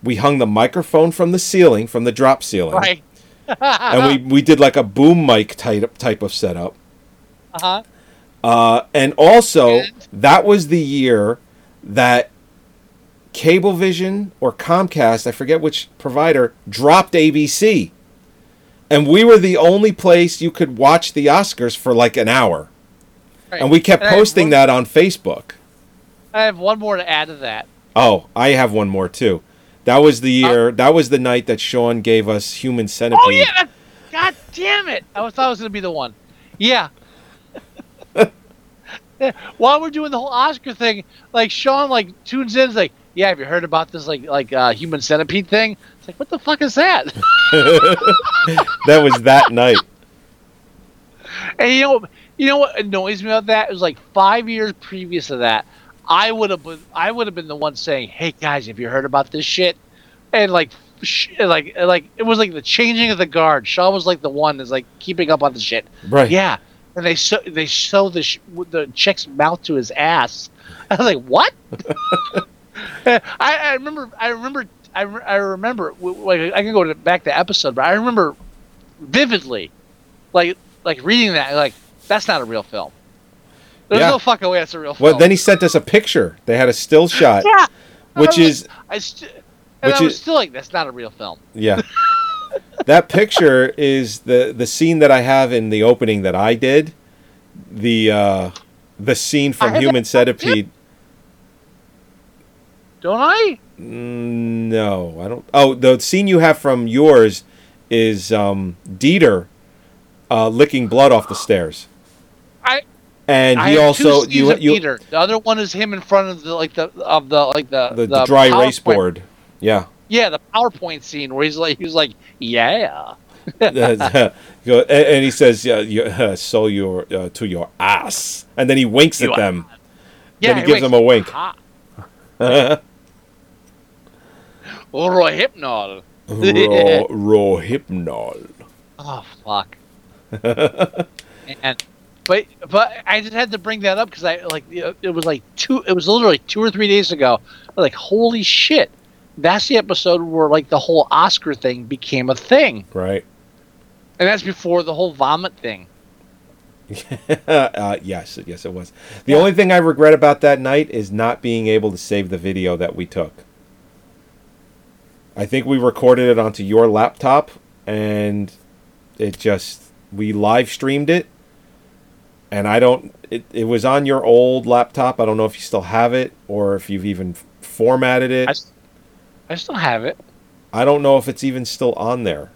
[SPEAKER 2] We hung the microphone from the ceiling, from the drop ceiling,
[SPEAKER 3] right,
[SPEAKER 2] and we we did like a boom mic type type of setup.
[SPEAKER 3] uh-huh.
[SPEAKER 2] Uh, and also,
[SPEAKER 3] And?
[SPEAKER 2] that was the year that Cablevision or Comcast, I forget which provider, dropped ABC. And we were the only place you could watch the Oscars for like an hour.
[SPEAKER 3] Right.
[SPEAKER 2] And we kept
[SPEAKER 3] have
[SPEAKER 2] posting
[SPEAKER 3] one-
[SPEAKER 2] that on Facebook.
[SPEAKER 3] I have one more to add to that.
[SPEAKER 2] Oh, I have one more too. That was the year, that was the night that Sean gave us Human Centipede.
[SPEAKER 3] Oh yeah! that- God damn it! I was thought it was gonna be the one. Yeah. Yeah, While we're doing the whole Oscar thing, like Sean like tunes in, is like, "Yeah, have you heard about this like like uh, human centipede thing?" It's like, "What the fuck is that?"
[SPEAKER 2] That was that night.
[SPEAKER 3] And you know, you know what annoys me about that? It was like five years previous to that. I would have been, I would have been the one saying, "Hey guys, have you heard about this shit?" And like, sh- like, like it was like the changing of the guard. Shaw was like the one that's like keeping up on the shit.
[SPEAKER 2] Right.
[SPEAKER 3] Yeah, and they sew they sew the sh- the chick's mouth to his ass. I was like, what? I, I remember, I remember, I, re- I remember. Like I can go to, back to episode, but I remember vividly, like like reading that, like that's not a real film. There's
[SPEAKER 2] Yeah.
[SPEAKER 3] no fucking way that's a real film.
[SPEAKER 2] Well, then he sent us a picture. They had a still shot,
[SPEAKER 3] yeah,
[SPEAKER 2] which
[SPEAKER 3] I was-
[SPEAKER 2] is
[SPEAKER 3] I st- and
[SPEAKER 2] which
[SPEAKER 3] I was
[SPEAKER 2] is-
[SPEAKER 3] still like, that's not a real film.
[SPEAKER 2] Yeah. that picture is the the scene that I have in the opening that I did. The uh the scene from
[SPEAKER 3] have
[SPEAKER 2] Human
[SPEAKER 3] that
[SPEAKER 2] Centipede.
[SPEAKER 3] Don't I?
[SPEAKER 2] Mm, No, I don't. Oh, the scene you have from yours is um Dieter uh licking blood off the stairs. And he also you you
[SPEAKER 3] Peter. The other one is him in front of the like the of the like the
[SPEAKER 2] the, the dry
[SPEAKER 3] PowerPoint-
[SPEAKER 2] board. Yeah.
[SPEAKER 3] Yeah, the PowerPoint scene where he's like he's like, yeah.
[SPEAKER 2] And, and he says, "Yeah, you, uh, so your uh, to your ass," and then he winks at
[SPEAKER 3] You-
[SPEAKER 2] them.
[SPEAKER 3] Yeah,
[SPEAKER 2] then he gives
[SPEAKER 3] winks.
[SPEAKER 2] them a wink.
[SPEAKER 3] Rohypnol.
[SPEAKER 2] Raw, raw hypnol.
[SPEAKER 3] Oh fuck. and but but I just had to bring that up because I like it was like two. It was literally two or three days ago. Like holy shit, that's the episode where like the whole Oscar thing became a thing,
[SPEAKER 2] Right.
[SPEAKER 3] and that's before the whole vomit thing.
[SPEAKER 2] uh, yes, yes, it was. The only thing I regret about that night is not being able to save the video that we took. I think we recorded it onto your laptop, and it just we live streamed it. And I don't. It, it was on your old laptop. I don't know if you still have it or if you've even formatted it.
[SPEAKER 3] I still have it.
[SPEAKER 2] I don't know if it's even still on there.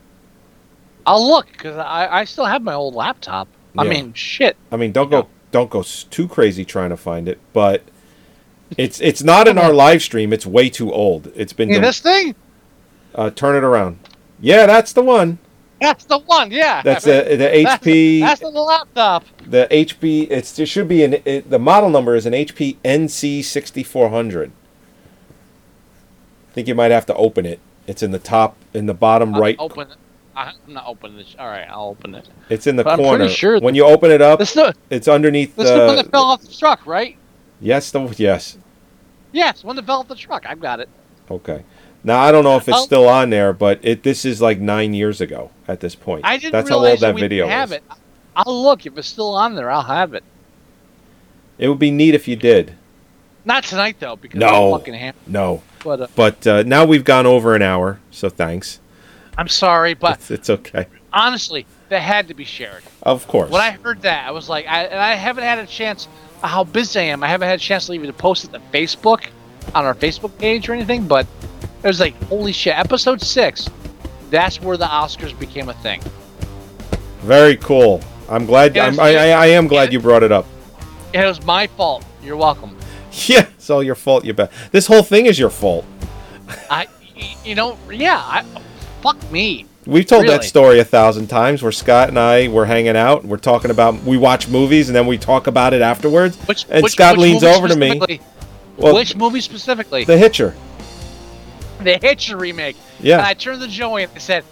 [SPEAKER 3] I'll look because I, I still have my old laptop. I mean, shit.
[SPEAKER 2] I mean, don't go don't go too crazy trying to find it, but it's it's not in our live stream. It's way too old. It's been
[SPEAKER 3] Yeah,
[SPEAKER 2] del-
[SPEAKER 3] this thing?
[SPEAKER 2] uh, turn it around. Yeah, that's the one.
[SPEAKER 3] That's the one. Yeah.
[SPEAKER 2] That's
[SPEAKER 3] I mean,
[SPEAKER 2] the the
[SPEAKER 3] that's-
[SPEAKER 2] HP
[SPEAKER 3] That's the laptop.
[SPEAKER 2] the HP. It's it should be an it, the model number is an HP NC sixty four hundred. I think you might have to open it. It's in the top in the bottom
[SPEAKER 3] I'll
[SPEAKER 2] right.
[SPEAKER 3] Open it. I'm not opening this. All right, I'll open it.
[SPEAKER 2] It's in the
[SPEAKER 3] But I'm pretty
[SPEAKER 2] corner.
[SPEAKER 3] sure
[SPEAKER 2] when you open it up,
[SPEAKER 3] This the
[SPEAKER 2] it's underneath
[SPEAKER 3] this is the one that fell off the truck, right?
[SPEAKER 2] Yes, the yes.
[SPEAKER 3] Yes, one that fell off the truck. I've got it.
[SPEAKER 2] Okay. Now I don't know if it's
[SPEAKER 3] I'll-
[SPEAKER 2] still on there, but it this is like nine years ago at this point.
[SPEAKER 3] I didn't
[SPEAKER 2] That's how
[SPEAKER 3] realize
[SPEAKER 2] old that
[SPEAKER 3] we
[SPEAKER 2] video
[SPEAKER 3] have
[SPEAKER 2] is.
[SPEAKER 3] it. I'll look if it's still on there. I'll have it.
[SPEAKER 2] It would be neat if you did.
[SPEAKER 3] Not tonight though, because
[SPEAKER 2] No.
[SPEAKER 3] I'm fucking ham.
[SPEAKER 2] No,
[SPEAKER 3] But uh,
[SPEAKER 2] but uh, now we've gone over an hour, so thanks.
[SPEAKER 3] I'm sorry, but
[SPEAKER 2] It's, it's okay.
[SPEAKER 3] honestly, that had to be shared.
[SPEAKER 2] Of course.
[SPEAKER 3] When I heard that, I was like, I, and I haven't had a chance. How busy I am, I haven't had a chance to even to post it to Facebook, on our Facebook page or anything. But it was like, holy shit! Episode six, that's where the Oscars became a thing.
[SPEAKER 2] Very cool. I'm glad. I'm, I, I, I am glad
[SPEAKER 3] yes.
[SPEAKER 2] you brought it up.
[SPEAKER 3] It was my fault. You're welcome.
[SPEAKER 2] Yeah, it's all your fault. You bet. This whole thing is your fault.
[SPEAKER 3] I, you know, yeah. I, fuck me.
[SPEAKER 2] We've told that story a thousand times where Scott and I were hanging out. We're talking about we watch movies and then we talk about it afterwards.
[SPEAKER 3] Which,
[SPEAKER 2] and
[SPEAKER 3] which,
[SPEAKER 2] Scott
[SPEAKER 3] which
[SPEAKER 2] leans over to me. Well,
[SPEAKER 3] which movie specifically?
[SPEAKER 2] The Hitcher.
[SPEAKER 3] the Hitcher remake.
[SPEAKER 2] Yeah.
[SPEAKER 3] And I turned to Joey and I said,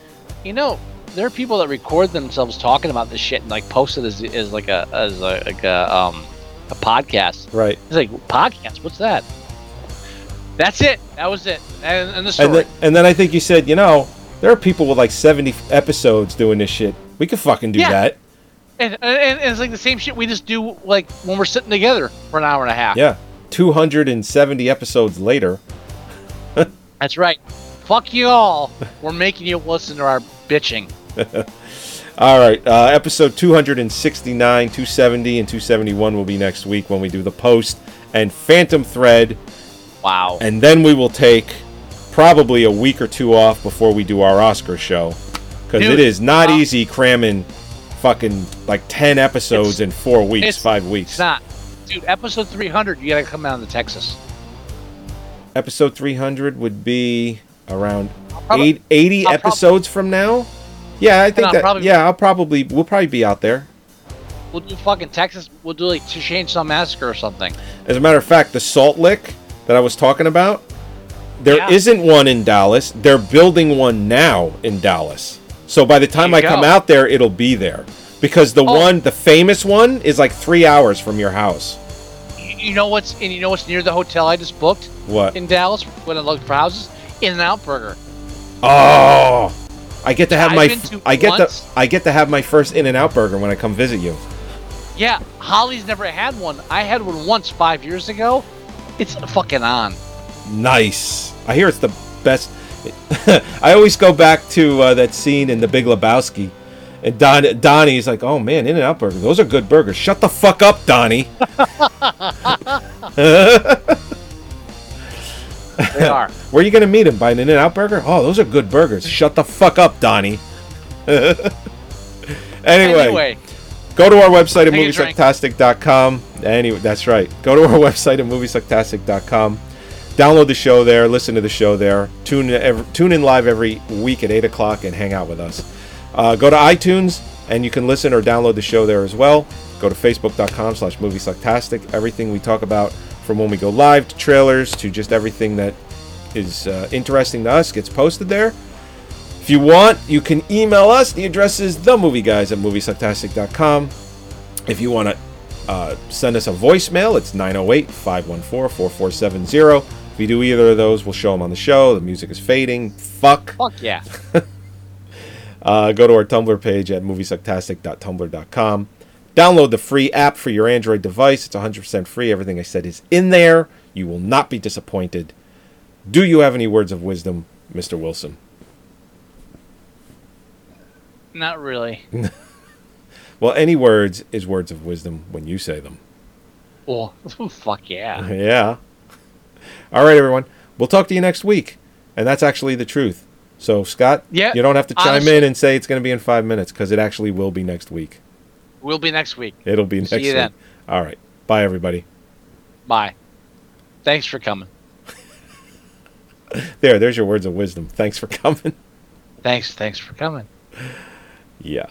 [SPEAKER 3] you know, there are people that record themselves talking about this shit and like post it as, as like a as a, like a um a podcast.
[SPEAKER 2] Right.
[SPEAKER 3] He's like, podcast? What's that? That's it. That was it. And, and the story.
[SPEAKER 2] And then, and then I think you said, you know, there are people with like 70 episodes doing this shit. We could fucking do
[SPEAKER 3] Yeah.
[SPEAKER 2] that.
[SPEAKER 3] and, and, and it's like the same shit we just do like when we're sitting together for an hour and a half.
[SPEAKER 2] Yeah. 270 episodes later.
[SPEAKER 3] That's right. Fuck you all. We're making you listen to our bitching.
[SPEAKER 2] All right. Uh, episode 269, 270, and 271 will be next week when we do the post and Phantom Thread.
[SPEAKER 3] Wow.
[SPEAKER 2] And then we will take probably a week or two off before we do our Oscar show. Because it is not
[SPEAKER 3] uh,
[SPEAKER 2] easy cramming fucking like 10 episodes
[SPEAKER 3] It's-
[SPEAKER 2] in four weeks, five weeks.
[SPEAKER 3] It's not. Dude, episode 300, you gotta come down to Texas.
[SPEAKER 2] Episode 300 would be around
[SPEAKER 3] probably-
[SPEAKER 2] eight, 80
[SPEAKER 3] I'll
[SPEAKER 2] episodes from now. Yeah, I think that.
[SPEAKER 3] probably-
[SPEAKER 2] yeah, I'll probably we'll probably be out there.
[SPEAKER 3] We'll do fucking Texas. We'll do like to Chainsaw Massacre or something.
[SPEAKER 2] As a matter of fact, the Salt Lick that I was talking about, there
[SPEAKER 3] Yeah.
[SPEAKER 2] not one in Dallas. They're building one now in Dallas. So by the time I
[SPEAKER 3] you
[SPEAKER 2] come out there, it'll be there. Because the
[SPEAKER 3] Oh.
[SPEAKER 2] one, the famous one, is like three hours from your house.
[SPEAKER 3] You, know what's and you know what's near the hotel I just booked
[SPEAKER 2] What?
[SPEAKER 3] in Dallas when I looked for houses? In and Out Burger.
[SPEAKER 2] Oh, I get to have
[SPEAKER 3] I've
[SPEAKER 2] my.
[SPEAKER 3] been to
[SPEAKER 2] I get
[SPEAKER 3] once.
[SPEAKER 2] to. I get to have my first In and Out burger when I come visit you.
[SPEAKER 3] Yeah, Holly's never had one. I had one once five years ago. It's fucking on.
[SPEAKER 2] Nice. I hear it's the best. I always go back to uh, that scene in The Big Lebowski, and Don Donnie's like, "Oh man, In and Out burger, those are good burgers." Shut the fuck up, Donnie.
[SPEAKER 3] They are.
[SPEAKER 2] Where are you gonna meet him? By an In and Out burger? Oh, those are good burgers. Shut the fuck up, Donnie. anyway,
[SPEAKER 3] anyway,
[SPEAKER 2] go to our website at
[SPEAKER 3] Take a drink.
[SPEAKER 2] moviesucktastic.com. Anyway, that's right. Go to our website at moviesucktastic.com. Download the show there. Listen to the show there. Tune in, every, tune in live every week at eight o'clock and hang out with us. Uh, go to iTunes and you can listen or download the show there as well. Go to facebook.com slash moviesucktastic. Everything we talk about from when we go live to trailers to just everything that is uh, interesting to us gets posted there. If you want, you can email us. The address is themovieguys at moviesucktastic.com. If you want to uh, send us a voicemail, it's 908 514 4470. If you do either of those, we'll show them on the show. The music is fading. Fuck.
[SPEAKER 3] fuck yeah.
[SPEAKER 2] Uh, go to our Tumblr page at moviesucktastic.tumblr.com. Download the free app for your Android device. It's 100% free. Everything I said is in there. You will not be disappointed. Do you have any words of wisdom Mr. Wilson.
[SPEAKER 3] Not really.
[SPEAKER 2] Well, any words is words of wisdom when you say them.
[SPEAKER 3] Well, fuck yeah.
[SPEAKER 2] Yeah. All right, everyone. We'll talk to you next week. And that's actually the truth. So, Scott,
[SPEAKER 3] Yeah,
[SPEAKER 2] you don't have to chime
[SPEAKER 3] honestly-
[SPEAKER 2] in and say it's going to be in five minutes because it actually will be next week.
[SPEAKER 3] We'll be next week.
[SPEAKER 2] It'll be next
[SPEAKER 3] See you
[SPEAKER 2] week.
[SPEAKER 3] then.
[SPEAKER 2] All right. Bye, everybody.
[SPEAKER 3] Bye. Thanks for coming.
[SPEAKER 2] There, there's your words of wisdom. Thanks for coming.
[SPEAKER 3] Thanks. Thanks for coming.
[SPEAKER 2] Yeah.